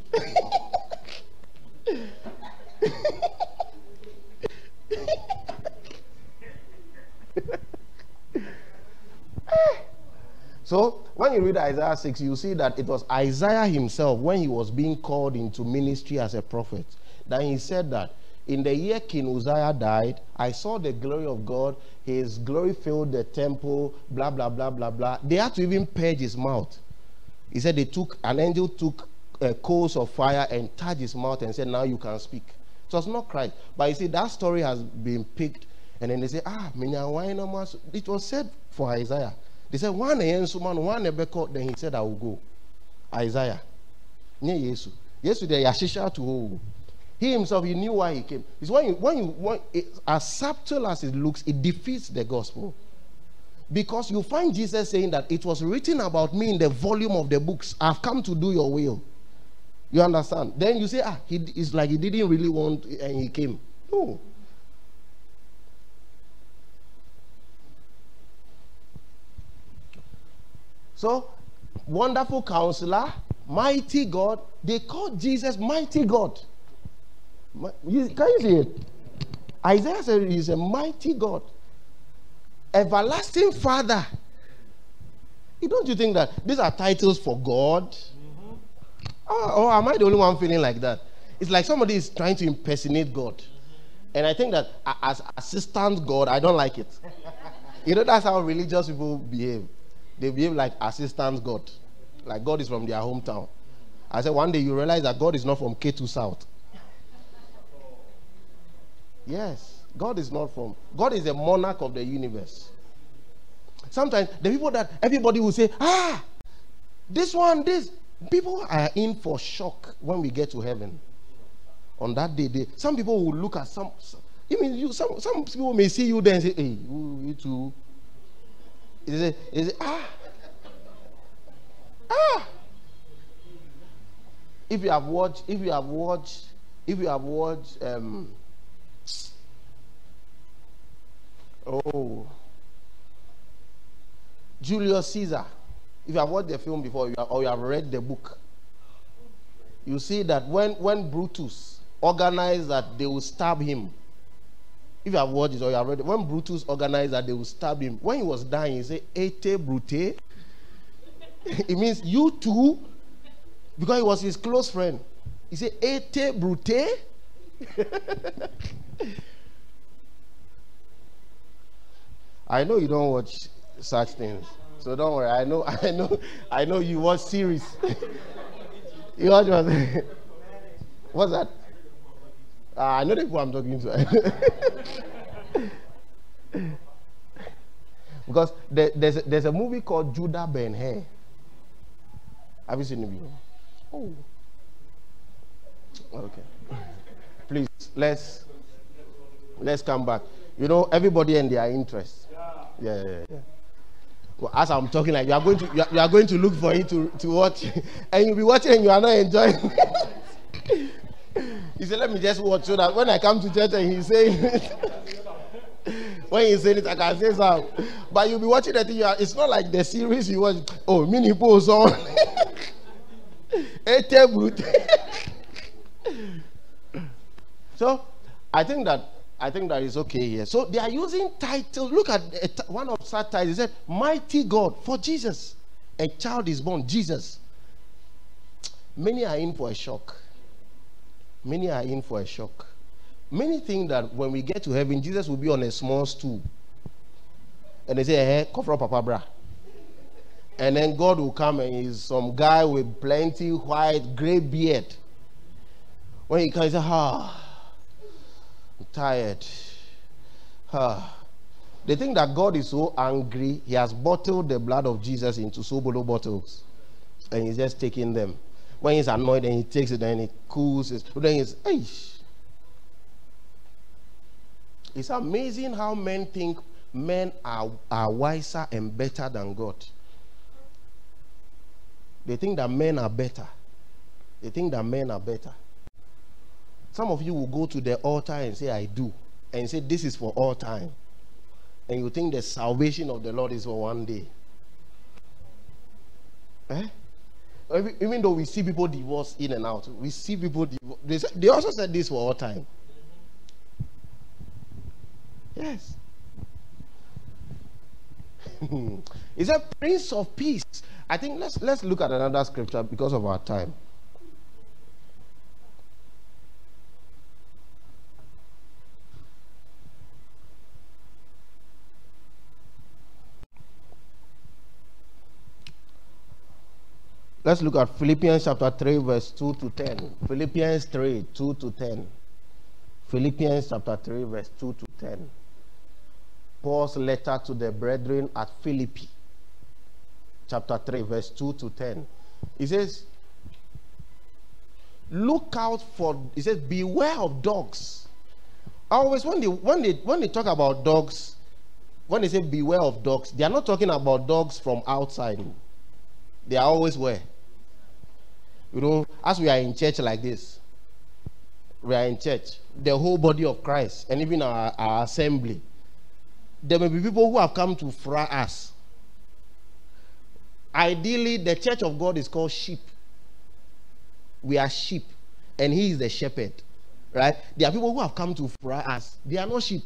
*laughs* so, when you read Isaiah 6, you see that it was Isaiah himself, when he was being called into ministry as a prophet, that he said that in the year King Uzziah died, I saw the glory of God. His glory filled the temple, blah, blah, blah, blah, blah. They had to even purge his mouth. He said they took, an angel took uh, coals of fire and touched his mouth and said, now you can speak. So it's not Christ. But you see, that story has been picked. And then they say, ah, it was said for Isaiah. They said, one a yesu man, one Ebeko. Then he said, I will go. Isaiah. Yes, Yes, they are to he himself, he knew why he came. It's when you, when you, when it, as subtle as it looks, it defeats the gospel. Because you find Jesus saying that it was written about me in the volume of the books. I've come to do your will. You understand? Then you say, ah, he, it's like he didn't really want and he came. No. So, wonderful counselor, mighty God. They called Jesus mighty God. Can you see it? Isaiah said he's a mighty God, everlasting Father. Don't you think that these are titles for God? Mm-hmm. Or, or, am I the only one feeling like that? It's like somebody is trying to impersonate God. And I think that as assistant God, I don't like it. You know, that's how religious people behave. They behave like assistant God. Like God is from their hometown. I said, one day you realize that God is not from K2 South. Yes, God is not from. God is a monarch of the universe. Sometimes the people that everybody will say, ah, this one, this. People are in for shock when we get to heaven. On that day, they, some people will look at some. some even you, some some people may see you there and say, "Hey, you, you too." Is it? Is it? Ah, ah. If you have watched, if you have watched, if you have watched, um, oh, Julius Caesar. If you have watched the film before or you have read the book, you see that when, when Brutus organized that they will stab him, if you have watched it or you have read it, when Brutus organized that they will stab him, when he was dying, he said, Ete Brute. *laughs* it means you too, because he was his close friend. He said, Ete Brute. *laughs* I know you don't watch such things. So don't worry. I know, *laughs* I know, I know you watch series. *laughs* you watch what? *laughs* What's that? Uh, I know the people I'm talking to. because there, there's, a, there's a movie called Judah Ben Hur. Have you seen it before? Oh. Okay. Please, let's let's come back. You know, everybody and their interests. Yeah, yeah, yeah. Well, as I'm talking, like you are going to you are, you are going to look for it to, to watch, *laughs* and you'll be watching and you are not enjoying. *laughs* he said, "Let me just watch so that when I come to church and he's saying." *laughs* when he's saying it, I can say something. But you'll be watching that thing. Are, it's not like the series you watch. Oh, mini pose on. A table. so, I think that I think that is okay here. So they are using title. Look at one of such titles. He said, Mighty God for Jesus. A child is born, Jesus. Many are in for a shock. Many are in for a shock. Many think that when we get to heaven, Jesus will be on a small stool. And they say, hey, cover up Papa Bra. And then God will come and he's some guy with plenty white, gray beard. When he comes, ah. Tired. They think that God is so angry, He has bottled the blood of Jesus into Sobolo bottles. And He's just taking them. When He's annoyed, and He takes it and He cools it. Then He's, hey. It's amazing how men think men are, are wiser and better than God. They think that men are better. They think that men are better. Some of you will go to the altar and say, I do. And say, This is for all time. And you think the salvation of the Lord is for one day. Eh? Even though we see people divorce in and out, we see people divorce. They, they also said this for all time. Yes. *laughs* Is a Prince of Peace. I think let's let's look at another scripture because of our time. Let's look at Philippians chapter 3, verse 2 to 10. Philippians 3, 2 to 10. Philippians chapter 3, verse 2 to 10. Paul's letter to the brethren at Philippi, chapter 3, verse 2 to 10. He says, Look out for, he says, beware of dogs. Always, when they, when they, when they talk about dogs, when they say beware of dogs, they are not talking about dogs from outside. They are always where? You know, as we are in church like this, we are in church, the whole body of Christ, and even our, our assembly, there may be people who have come to fry us. Ideally, the church of God is called sheep. We are sheep, and He is the shepherd. Right? There are people who have come to fry us. They are not sheep.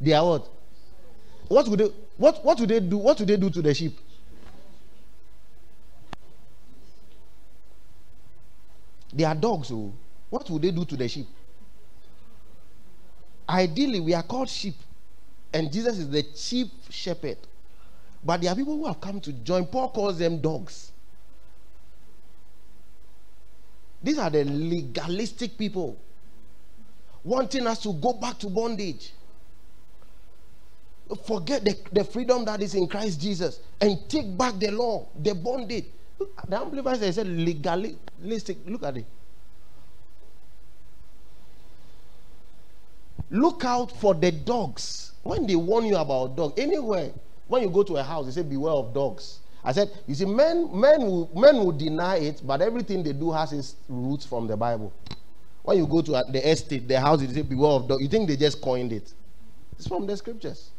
They are what? What would they what, what would they do? What would they do to the sheep? They are dogs. Oh. What would they do to the sheep? Ideally, we are called sheep. And Jesus is the chief shepherd. But there are people who have come to join. Paul calls them dogs. These are the legalistic people wanting us to go back to bondage. Forget the, the freedom that is in Christ Jesus and take back the law, the bondage. The Amplified said legalistic. Look at it. Look out for the dogs. When they warn you about dogs, anywhere, when you go to a house, they say, Beware of dogs. I said, You see, men, men, will, men will deny it, but everything they do has its roots from the Bible. When you go to the estate, the house, they say, Beware of dogs. You think they just coined it? It's from the scriptures.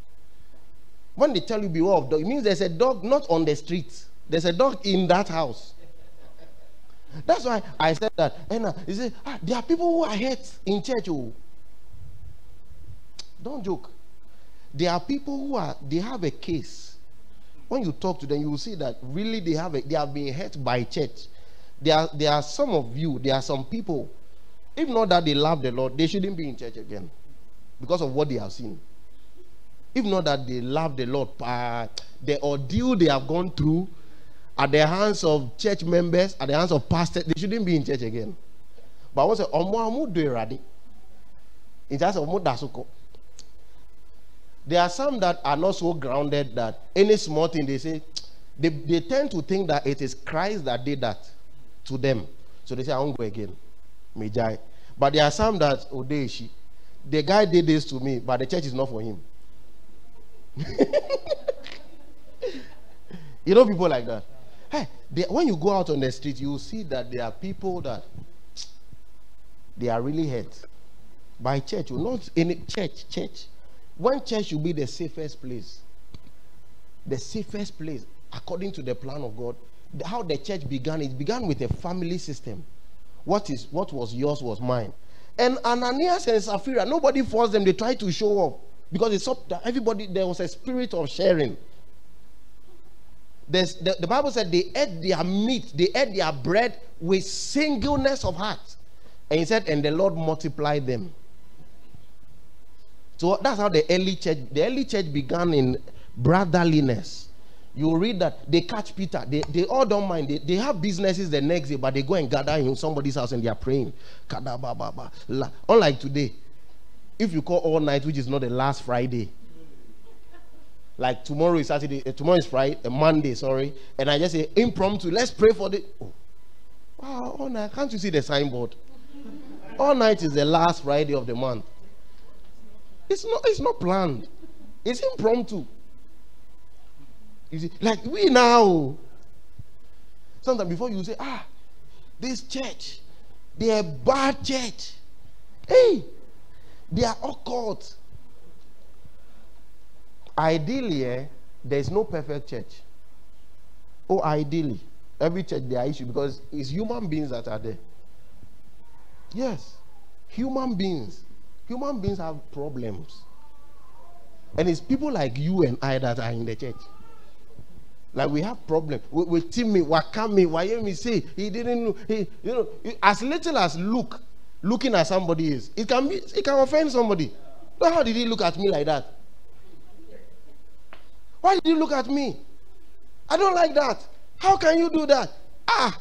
When they tell you, Beware of dogs, it means there's a dog not on the street, there's a dog in that house. That's why I said that. And uh, you say, ah, there are people who are hurt in church. Oh. Don't joke. There are people who are they have a case. When you talk to them, you will see that really they have a, they have been hurt by church. There are there are some of you, there are some people, if not that they love the Lord, they shouldn't be in church again because of what they have seen. If not that they love the Lord, uh, the ordeal they have gone through at the hands of church members, at the hands of pastors, they shouldn't be in church again. But I want to say, Omo amu do erade. In terms of dasuko. There are some that are not so grounded that any small thing they say, they, they tend to think that it is Christ that did that to them. So they say, I won't go again. Mijai. But there are some that, Odeshi, the guy did this to me, but the church is not for him. *laughs* you know people like that. Hey, they, when you go out on the street, you will see that there are people that they are really hurt by church. Not in church, church. When church should be the safest place, the safest place according to the plan of God, how the church began, it began with a family system. What is what was yours was mine. And Ananias and Sapphira, nobody forced them, they tried to show off because it's up that everybody there was a spirit of sharing. The, the Bible said they ate their meat, they ate their bread with singleness of heart. And he said, and the Lord multiplied them. So that's how the early church, the early church began in brotherliness. You read that they catch Peter. They, they all don't mind. They, they have businesses the next day, but they go and gather in somebody's house and they are praying. Unlike today, if you call all night, which is not the last Friday, like tomorrow is Saturday, uh, tomorrow is Friday, uh, Monday, sorry, and I just say impromptu, let's pray for the. Oh. Wow, all night. Can't you see the signboard? All night is the last Friday of the month. It's not, it's not planned. It's impromptu. You see, like we now. Sometimes before you say, ah, this church, they are bad church. Hey, they are occult. Ideally, eh, there is no perfect church. Oh, ideally, every church there are issues because it's human beings that are there. Yes, human beings. Human beings have problems. And it's people like you and I that are in the church. Like we have problems with, with Timmy, Wakami, Wayemi say he didn't. He, you know, as little as look, looking at somebody is, it can be, it can offend somebody. But how did he look at me like that? Why did you look at me? I don't like that. How can you do that? Ah,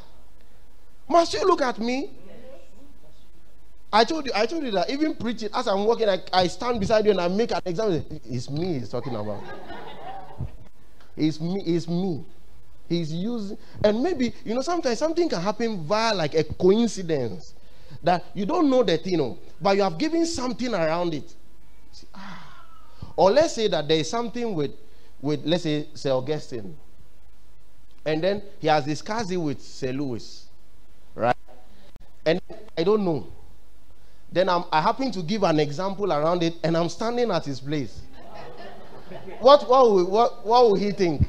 must you look at me? I told you, I told you that even preaching, as I'm walking, I, I stand beside you and I make an example. It's me he's talking about. It's me, it's me. He's using, and maybe, you know, sometimes something can happen via like a coincidence that you don't know thing, you know, but you have given something around it. See, ah. Or let's say that there is something with, with let's say, Sir Augustine, and then he has discussed it with Sir Lewis, right? And I don't know. Then I'm, I happen to give an example around it, and I'm standing at his place. what, what, will, what, what will he think?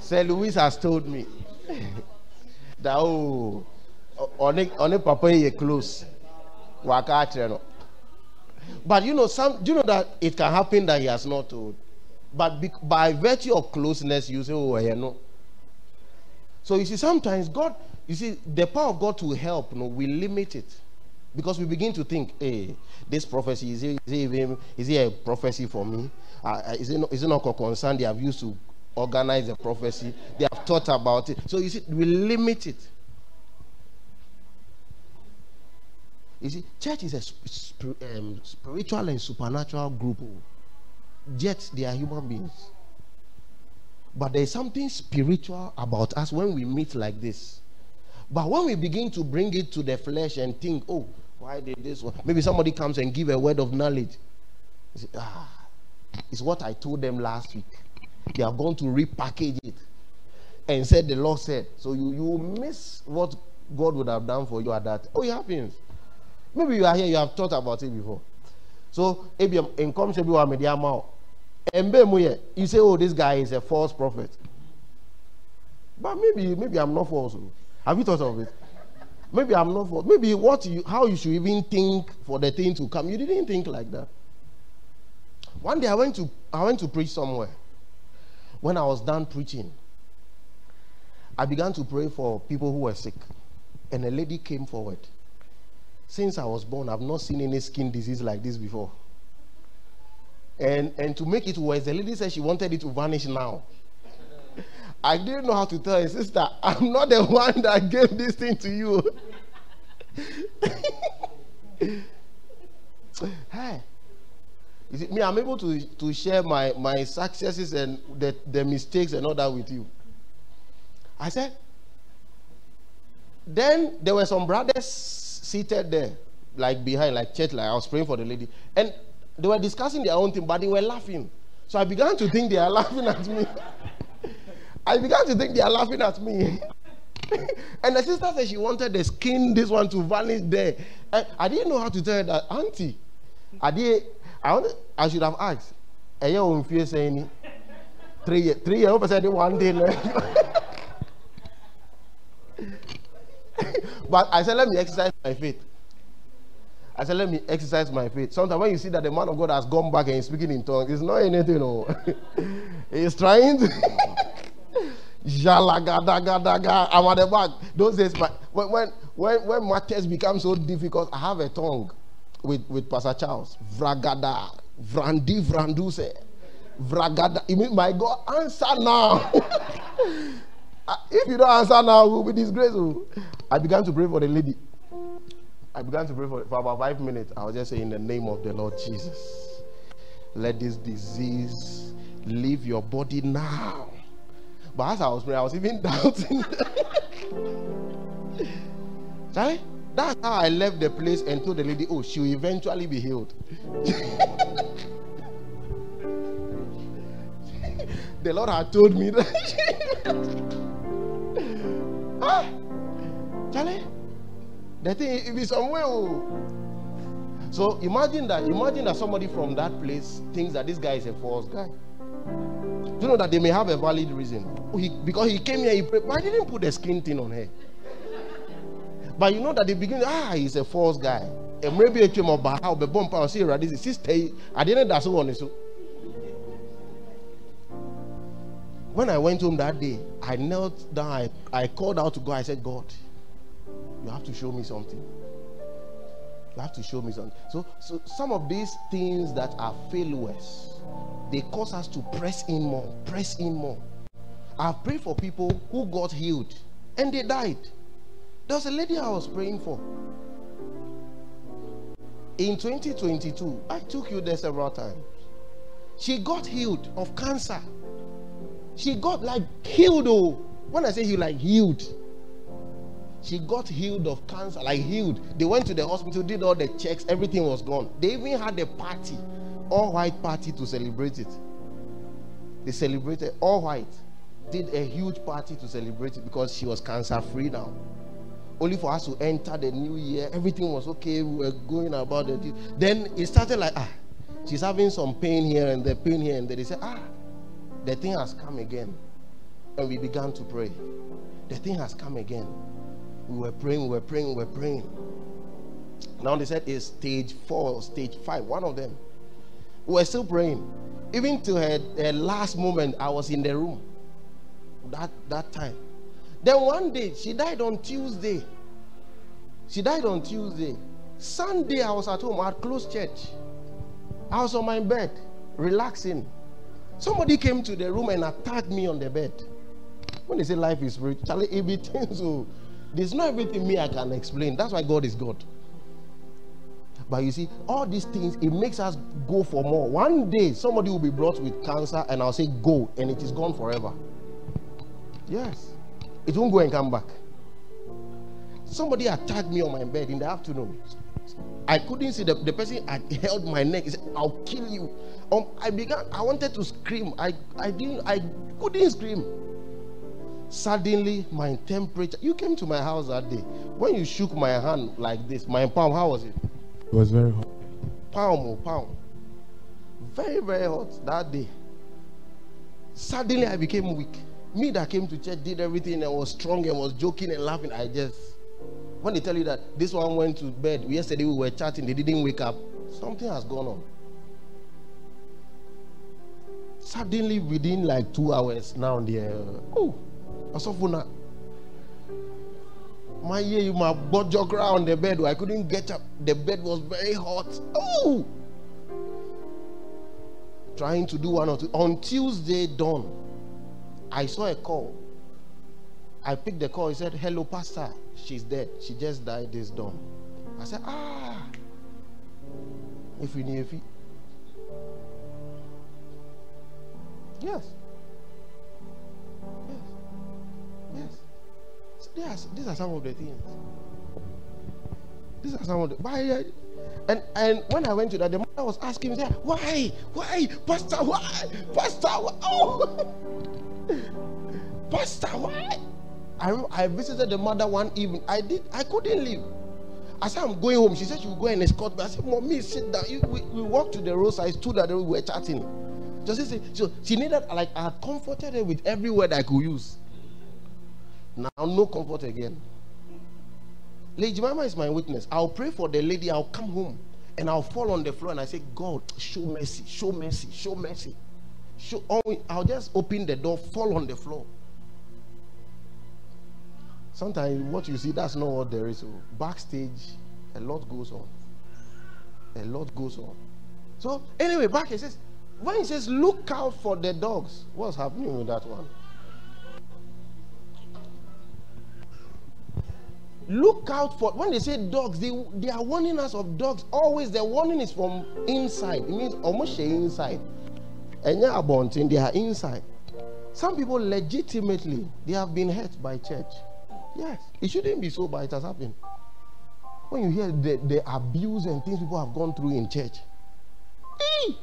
Sir Louis has told me *laughs* that, oh, on papa you close. But you know, some do you know that it can happen that he has not told. But be, by virtue of closeness, you say, oh, yeah, no. So you see, sometimes God, you see, the power of God to help, you know, we limit it. Because we begin to think, hey, this prophecy, is it, is, it even, is it a prophecy for me? uh, is, it not, is it not concerned? They have used to organize the prophecy. They have thought about it. So you see, we limit it. You see, church is a sp- um, spiritual and supernatural group. Yet they are human beings. But there is something spiritual about us when we meet like this. But when we begin to bring it to the flesh and think, oh, why did this one? Maybe somebody comes and give a word of knowledge. Say, ah, it's what I told them last week. They are going to repackage it and said the Lord said. So you you miss what God would have done for you at that. Oh, it happens. Maybe you are here, you have thought about it before. So, in come to be one media you say, oh, this guy is a false prophet. But maybe, maybe I'm not false. Oh. Have you thought of it? Maybe I'm not false. Maybe what you, how you should even think for the thing to come. You didn't think like that. One day I went to, I went to preach somewhere. When I was done preaching, I began to pray for people who were sick. And a lady came forward. Since I was born, I've not seen any skin disease like this before. And, and to make it worse, the lady said she wanted it to vanish now. I didn't know how to tell her, sister, I'm not the one that gave this thing to you. *laughs* hey. You see, me, I'm able to, to share my, my successes and the, the mistakes and all that with you. I said, then there were some brothers seated there, like behind, like church, like I was praying for the lady. And they were discussing their own thing, but they were laughing. So I began to think they are *laughs* laughing at me. I began to think they are laughing at me. *laughs* and the sister said she wanted the skin, this one to vanish there. I, I didn't know how to tell her that, Auntie, I did. I, wanted, I should have asked. Are you on fear saying three years? Three years, I said one day. *laughs* but I said, let me exercise my faith. I said, let me exercise my faith. Sometimes when you see that the man of God has gone back and he's speaking in tongues, it's not anything. No. *laughs* he's trying to. *laughs* I'm at the back. Those days, but when, when, when, when matters become so difficult, I have a tongue with, with Pastor Charles. Vragada. Vrandi vranduse. Vragada. You mean, my God, answer now. *laughs* Ah, if you don't answer now, we'll be disgraceful. Oh. I began to pray for the lady. I began to pray for, for about five minutes. I was just saying, in the name of the Lord Jesus, let this disease leave your body now. But as I was praying, I was even *laughs* doubting. Sorry? That's how I left the place and told the lady, oh, she will eventually be healed. *laughs* the Lord had told me that. *laughs* ah, Charlie, the thing it be somewhere. Oh. So imagine that. Imagine that somebody from that place thinks that this guy is a false guy. Do you know that they may have a valid reason? He, because he came here, he prayed. Didn't put the skin thing on her? But you know that they begin, ah, he's a false guy. And maybe a came about how the bomb power see this sister. I didn't that's one so. When I went home that day, I knelt down, I, I called out to God, I said, God, you have to show me something. You have to show me something. So, so some of these things that are failures, they cause us to press in more, press in more. I've prayed for people who got healed and they died. There was a lady I was praying for. In 2022, I took you there several times. She got healed of cancer. She got like healed. Oh, when I say healed, like healed she got healed of cancer, like healed. They went to the hospital, did all the checks, everything was gone. They even had a party, all white party to celebrate it. They celebrated all white, did a huge party to celebrate it because she was cancer free now. Only for us to enter the new year, everything was okay. We were going about it. Then it started like, ah, she's having some pain here and the pain here, and then they said, ah, the thing has come again. And we began to pray. The thing has come again. We were praying, we were praying, we were praying. Now they said it's stage four, stage five, one of them. We were still praying. Even to her, her last moment, I was in the room. That that time. Then one day, she died on Tuesday. She died on Tuesday. Sunday, I was at home. I had closed church. I was on my bed. relaxing. Somebody came to the room and attacked me on the bed. When they say life is Charlie, everything so oh. There's not everything me I can explain. That's why God is God. But you see, all these things it makes us go for more. One day somebody will be brought with cancer, and I'll say go, and it is gone forever. Yes, it won't go and come back. Somebody attacked me on my bed in the afternoon. I couldn't see the, the person I held my neck. He said, I'll kill you. Um, I began, I wanted to scream. I, I didn't, I couldn't scream. Suddenly, my temperature, you came to my house that day. When you shook my hand like this, my palm, how was it? It was very hot. Palm, oh, palm. Very, very hot that day. Suddenly, I became weak. Me that came to church, did everything and was strong and was joking and laughing. I just when they tell you that this one went to bed, yesterday we were chatting, they didn't wake up, something has gone on. Suddenly, within like two hours, now there, uh, oh, Asofuna. My year, my body on the bed. I couldn't get up. The bed was very hot. Oh, trying to do one or two. On Tuesday dawn, I saw a call. I picked the call. He said, "Hello, Pastor." she's dead. She just died this dawn. I said, ah, if we knew if. Yes. Yes, these are some of the things. These are some of the. Why? And and when I went to that, the mother was asking me, why, why, Pastor, why, Pastor, why? oh, *laughs* Pastor, why? I, I visited the mother one evening. I did. I couldn't leave. As I'm going home, she said she would go and escort me. I said, "Mommy, sit down." We, we walked to the roadside, I stood there, we were chatting. Just say, so she needed like I comforted her with every word I could use. Now no comfort again. Lady Jemima is my witness. I'll pray for the lady. I'll come home and I'll fall on the floor and I say, God, show mercy, show mercy, show mercy. Show. I'll just open the door, fall on the floor. Sometimes what you see, that's not what there is. Oh. Backstage, a lot goes on. A lot goes on. So anyway, back he says, when he says, look out for the dogs, what's happening with that one? Look out for when they say dogs, they, they are warning us of dogs. Always the warning is from inside. It means almost inside. And yeah, they are inside. Some people legitimately they have been hurt by church. Yes, it shouldn't be so, but it has happened. When you hear the, the abuse and things people have gone through in church, hey!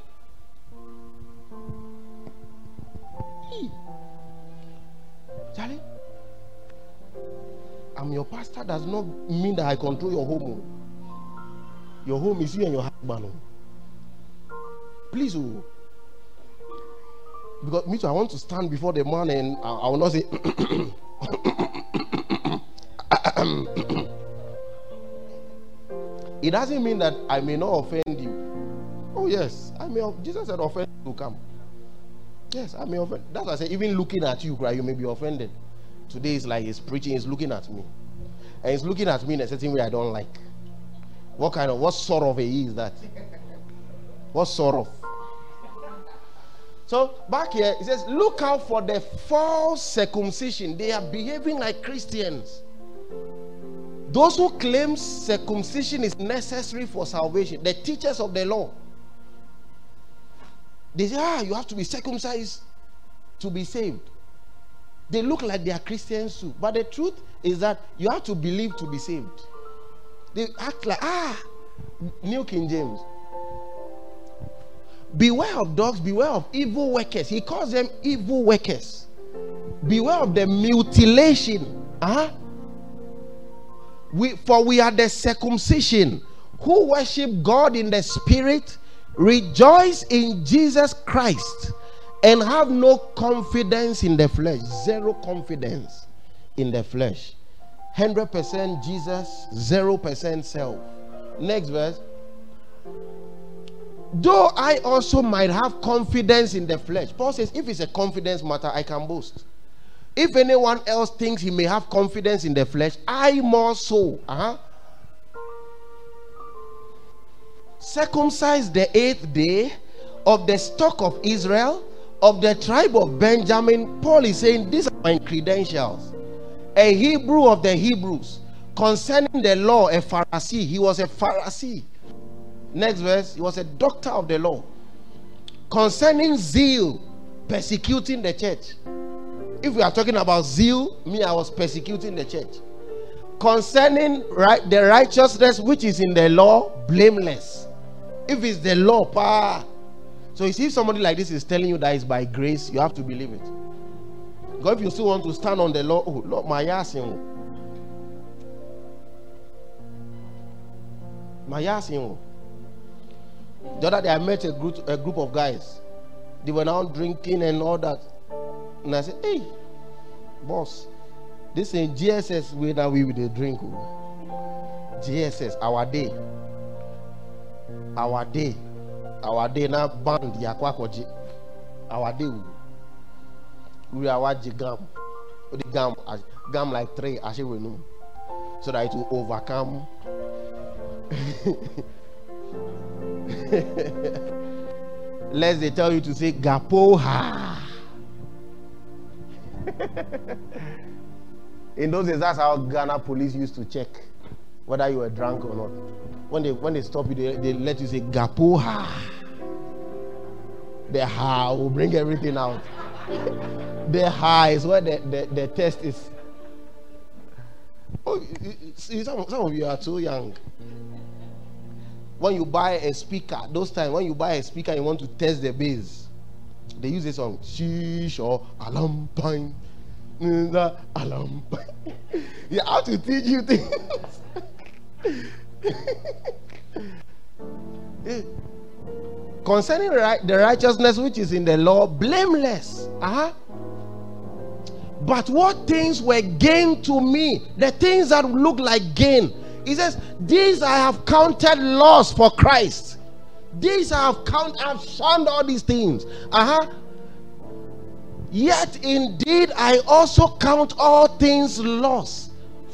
Hey! Charlie, I'm your pastor does not mean that I control your home. Your home is you and your husband. Please, oh. Because me too, I want to stand before the man and I, I will not say *coughs* it doesn't mean that I may not offend you. Oh, yes, I may. Jesus said, offend to come. Yes, I may offend. That's why I say, even looking at you, cry, you may be offended. Today is like he's preaching, he's looking at me. And he's looking at me in a certain way I don't like. What kind of, what sort of a is that? What sort of? So back here, it says, look out for the false circumcision. They are behaving like Christians. Those who claim circumcision is necessary for salvation, the teachers of the law, they say, ah, you have to be circumcised to be saved. They look like they are Christians too. But the truth is that you have to believe to be saved. They act like, ah, New King James. Beware of dogs, beware of evil workers. He calls them evil workers. Beware of the mutilation. Uh-huh we, for we are the circumcision who worship God in the spirit, rejoice in Jesus Christ, and have no confidence in the flesh. Zero confidence in the flesh. 100% Jesus, 0% self. Next verse. Though I also might have confidence in the flesh. Paul says, if it's a confidence matter, I can boast. If anyone else thinks he may have confidence in the flesh, I more so. Uh-huh. Circumcised the eighth day of the stock of Israel, of the tribe of Benjamin. Paul is saying, These are my credentials. A Hebrew of the Hebrews. Concerning the law, a Pharisee. He was a Pharisee. Next verse, he was a doctor of the law. Concerning zeal, persecuting the church. If we are talking about zeal, me, I was persecuting the church. Concerning right, the righteousness which is in the law, blameless. If it's the law, pa. So if somebody like this is telling you that it's by grace, you have to believe it. God, if you still want to stand on the law, oh Lord, my yasin. My yasin. The other day I met a group a group of guys. They were now drinking and all that. And I said, Hey, boss, this is GSS way that we will drink. oh. GSS, our day. Our day. Our day now band day. oh. We are watching gum. The gum as- gum like three as we know. So that it will overcome. *laughs* Lest they tell you to say gapoha. *laughs* In those days, that's how Ghana police used to check whether you were drunk or not. When they when they stop you, they, they let you say gapoha. The ha will bring everything out. *laughs* the ha is where the, the, the test is. Oh, see, some, some of you are too young. When you buy a speaker, those times when you buy a speaker, you want to test the bass. They use this song, sheesh or alarm pine. The alarm pine. *laughs* Yeah, to teach you things. *laughs* *laughs* Concerning right, the righteousness which is in the law, blameless. Uh-huh. But what things were gain to me? The things that look like gain. He says, These I have counted loss for Christ. These I have counted, I've shunned all these things. Uh-huh. Yet indeed I also count all things loss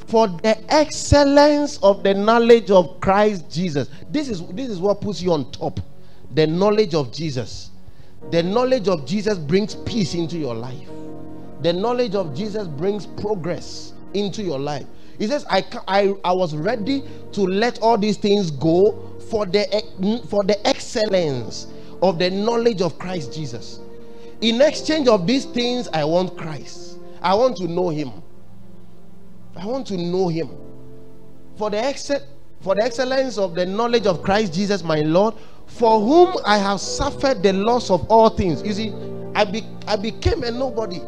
for the excellence of the knowledge of Christ Jesus. This is this is what puts you on top. The knowledge of Jesus. The knowledge of Jesus brings peace into your life. The knowledge of Jesus brings progress into your life. He says, I, I, I was ready to let all these things go for the, for the excellence of the knowledge of Christ Jesus. In exchange of these things, I want Christ. I want to know Him. I want to know Him. For the, excel, for the excellence of the knowledge of Christ Jesus, my Lord, for whom I have suffered the loss of all things. You see, I, be, I became a nobody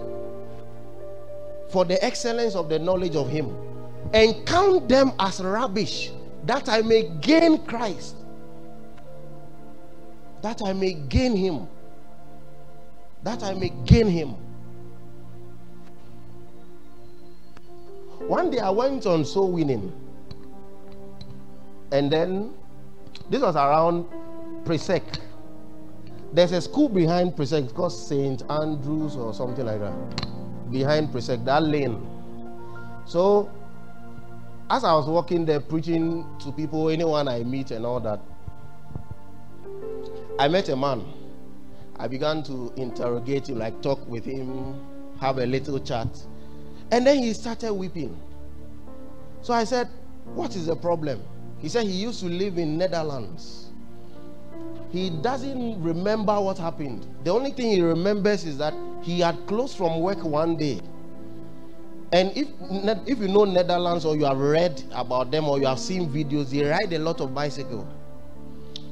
for the excellence of the knowledge of him and count them as rubbish that I may gain Christ that I may gain him that I may gain him one day I went on soul winning and then this was around Presec there's a school behind Presec called St. Andrews or something like that behind Presec, that lane. So, as I was walking there preaching to people, anyone I meet and all that, I met a man. I began to interrogate him, like talk with him, have a little chat. And then he started weeping. So I said, What is the problem? He said he used to live in Netherlands. He doesn't remember what happened. The only thing he remembers is that he had closed from work one day. And if if you know Netherlands or you have read about them or you have seen videos, they ride a lot of bicycle.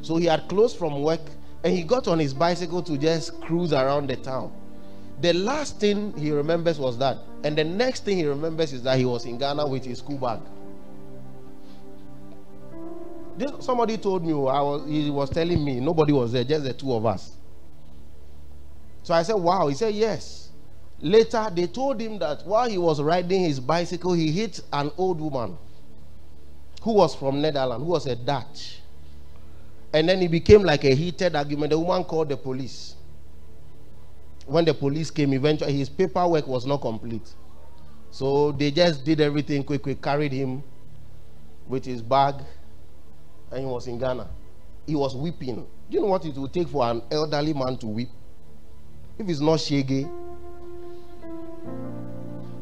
So he had closed from work and he got on his bicycle to just cruise around the town. The last thing he remembers was that. And the next thing he remembers is that he was in Ghana with his school bag. This, somebody told me, I was, he was telling me, nobody was there, just the two of us. So I said, Wow. He said, Yes. Later, they told him that while he was riding his bicycle, he hit an old woman who was from Netherlands, who was a Dutch. And then it became like a heated argument. The woman called the police. When the police came, eventually his paperwork was not complete. So they just did everything quick, quick, carried him with his bag, and he was in Ghana. He was weeping. Do you know what it will take for an elderly man to weep? If it's not shaggy.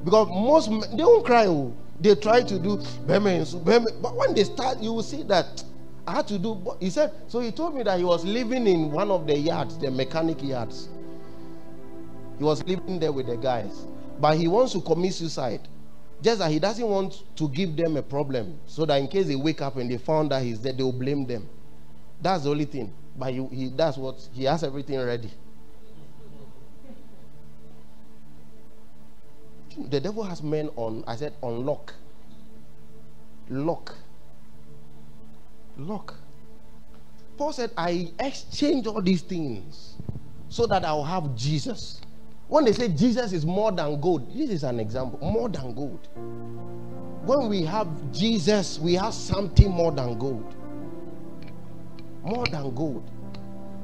Because most men, they don't cry. Oh. They try to do but when they start, you will see that I had to do. He said, so he told me that he was living in one of the yards, the mechanic yards. He was living there with the guys, but he wants to commit suicide. Just that he doesn't want to give them a problem, so that in case they wake up and they found that he's dead, they will blame them. That's the only thing. But he, he does what he has everything ready. The devil has men on, I said, on lock. Lock. Lock. Paul said, I exchange all these things so that I'll have Jesus. When they say Jesus is more than gold, this is an example more than gold. When we have Jesus, we have something more than gold. More than gold.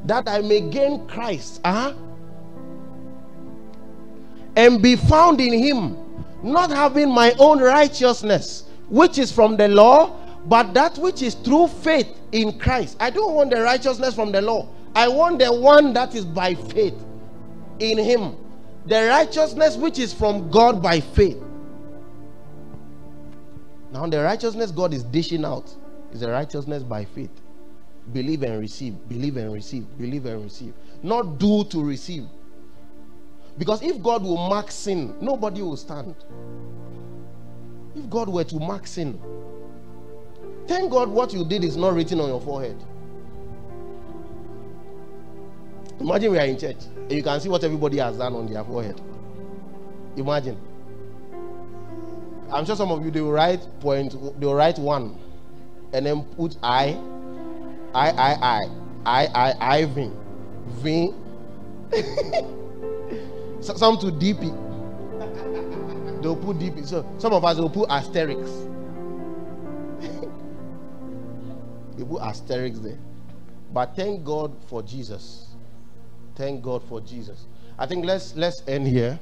That I may gain Christ. Uh-huh and be found in him, not having my own righteousness, which is from the law, but that which is through faith in Christ. I don't want the righteousness from the law. I want the one that is by faith in him. The righteousness which is from God by faith. Now, the righteousness God is dishing out is the righteousness by faith. Believe and receive, believe and receive, believe and receive. Not do to receive. Because if God will mark sin, nobody will stand. If God were to mark sin, thank God what you did is not written on your forehead. Imagine we are in church and you can see what everybody has done on their forehead. Imagine. I'm sure some of you they will write point, they will write one and then put I, I, I, I, I, I, I, V, V. *laughs* some to DP. They'll put DP. So some of us will put asterisks. *laughs* they put asterisks there. But thank God for Jesus. Thank God for Jesus. I think let's let's end here.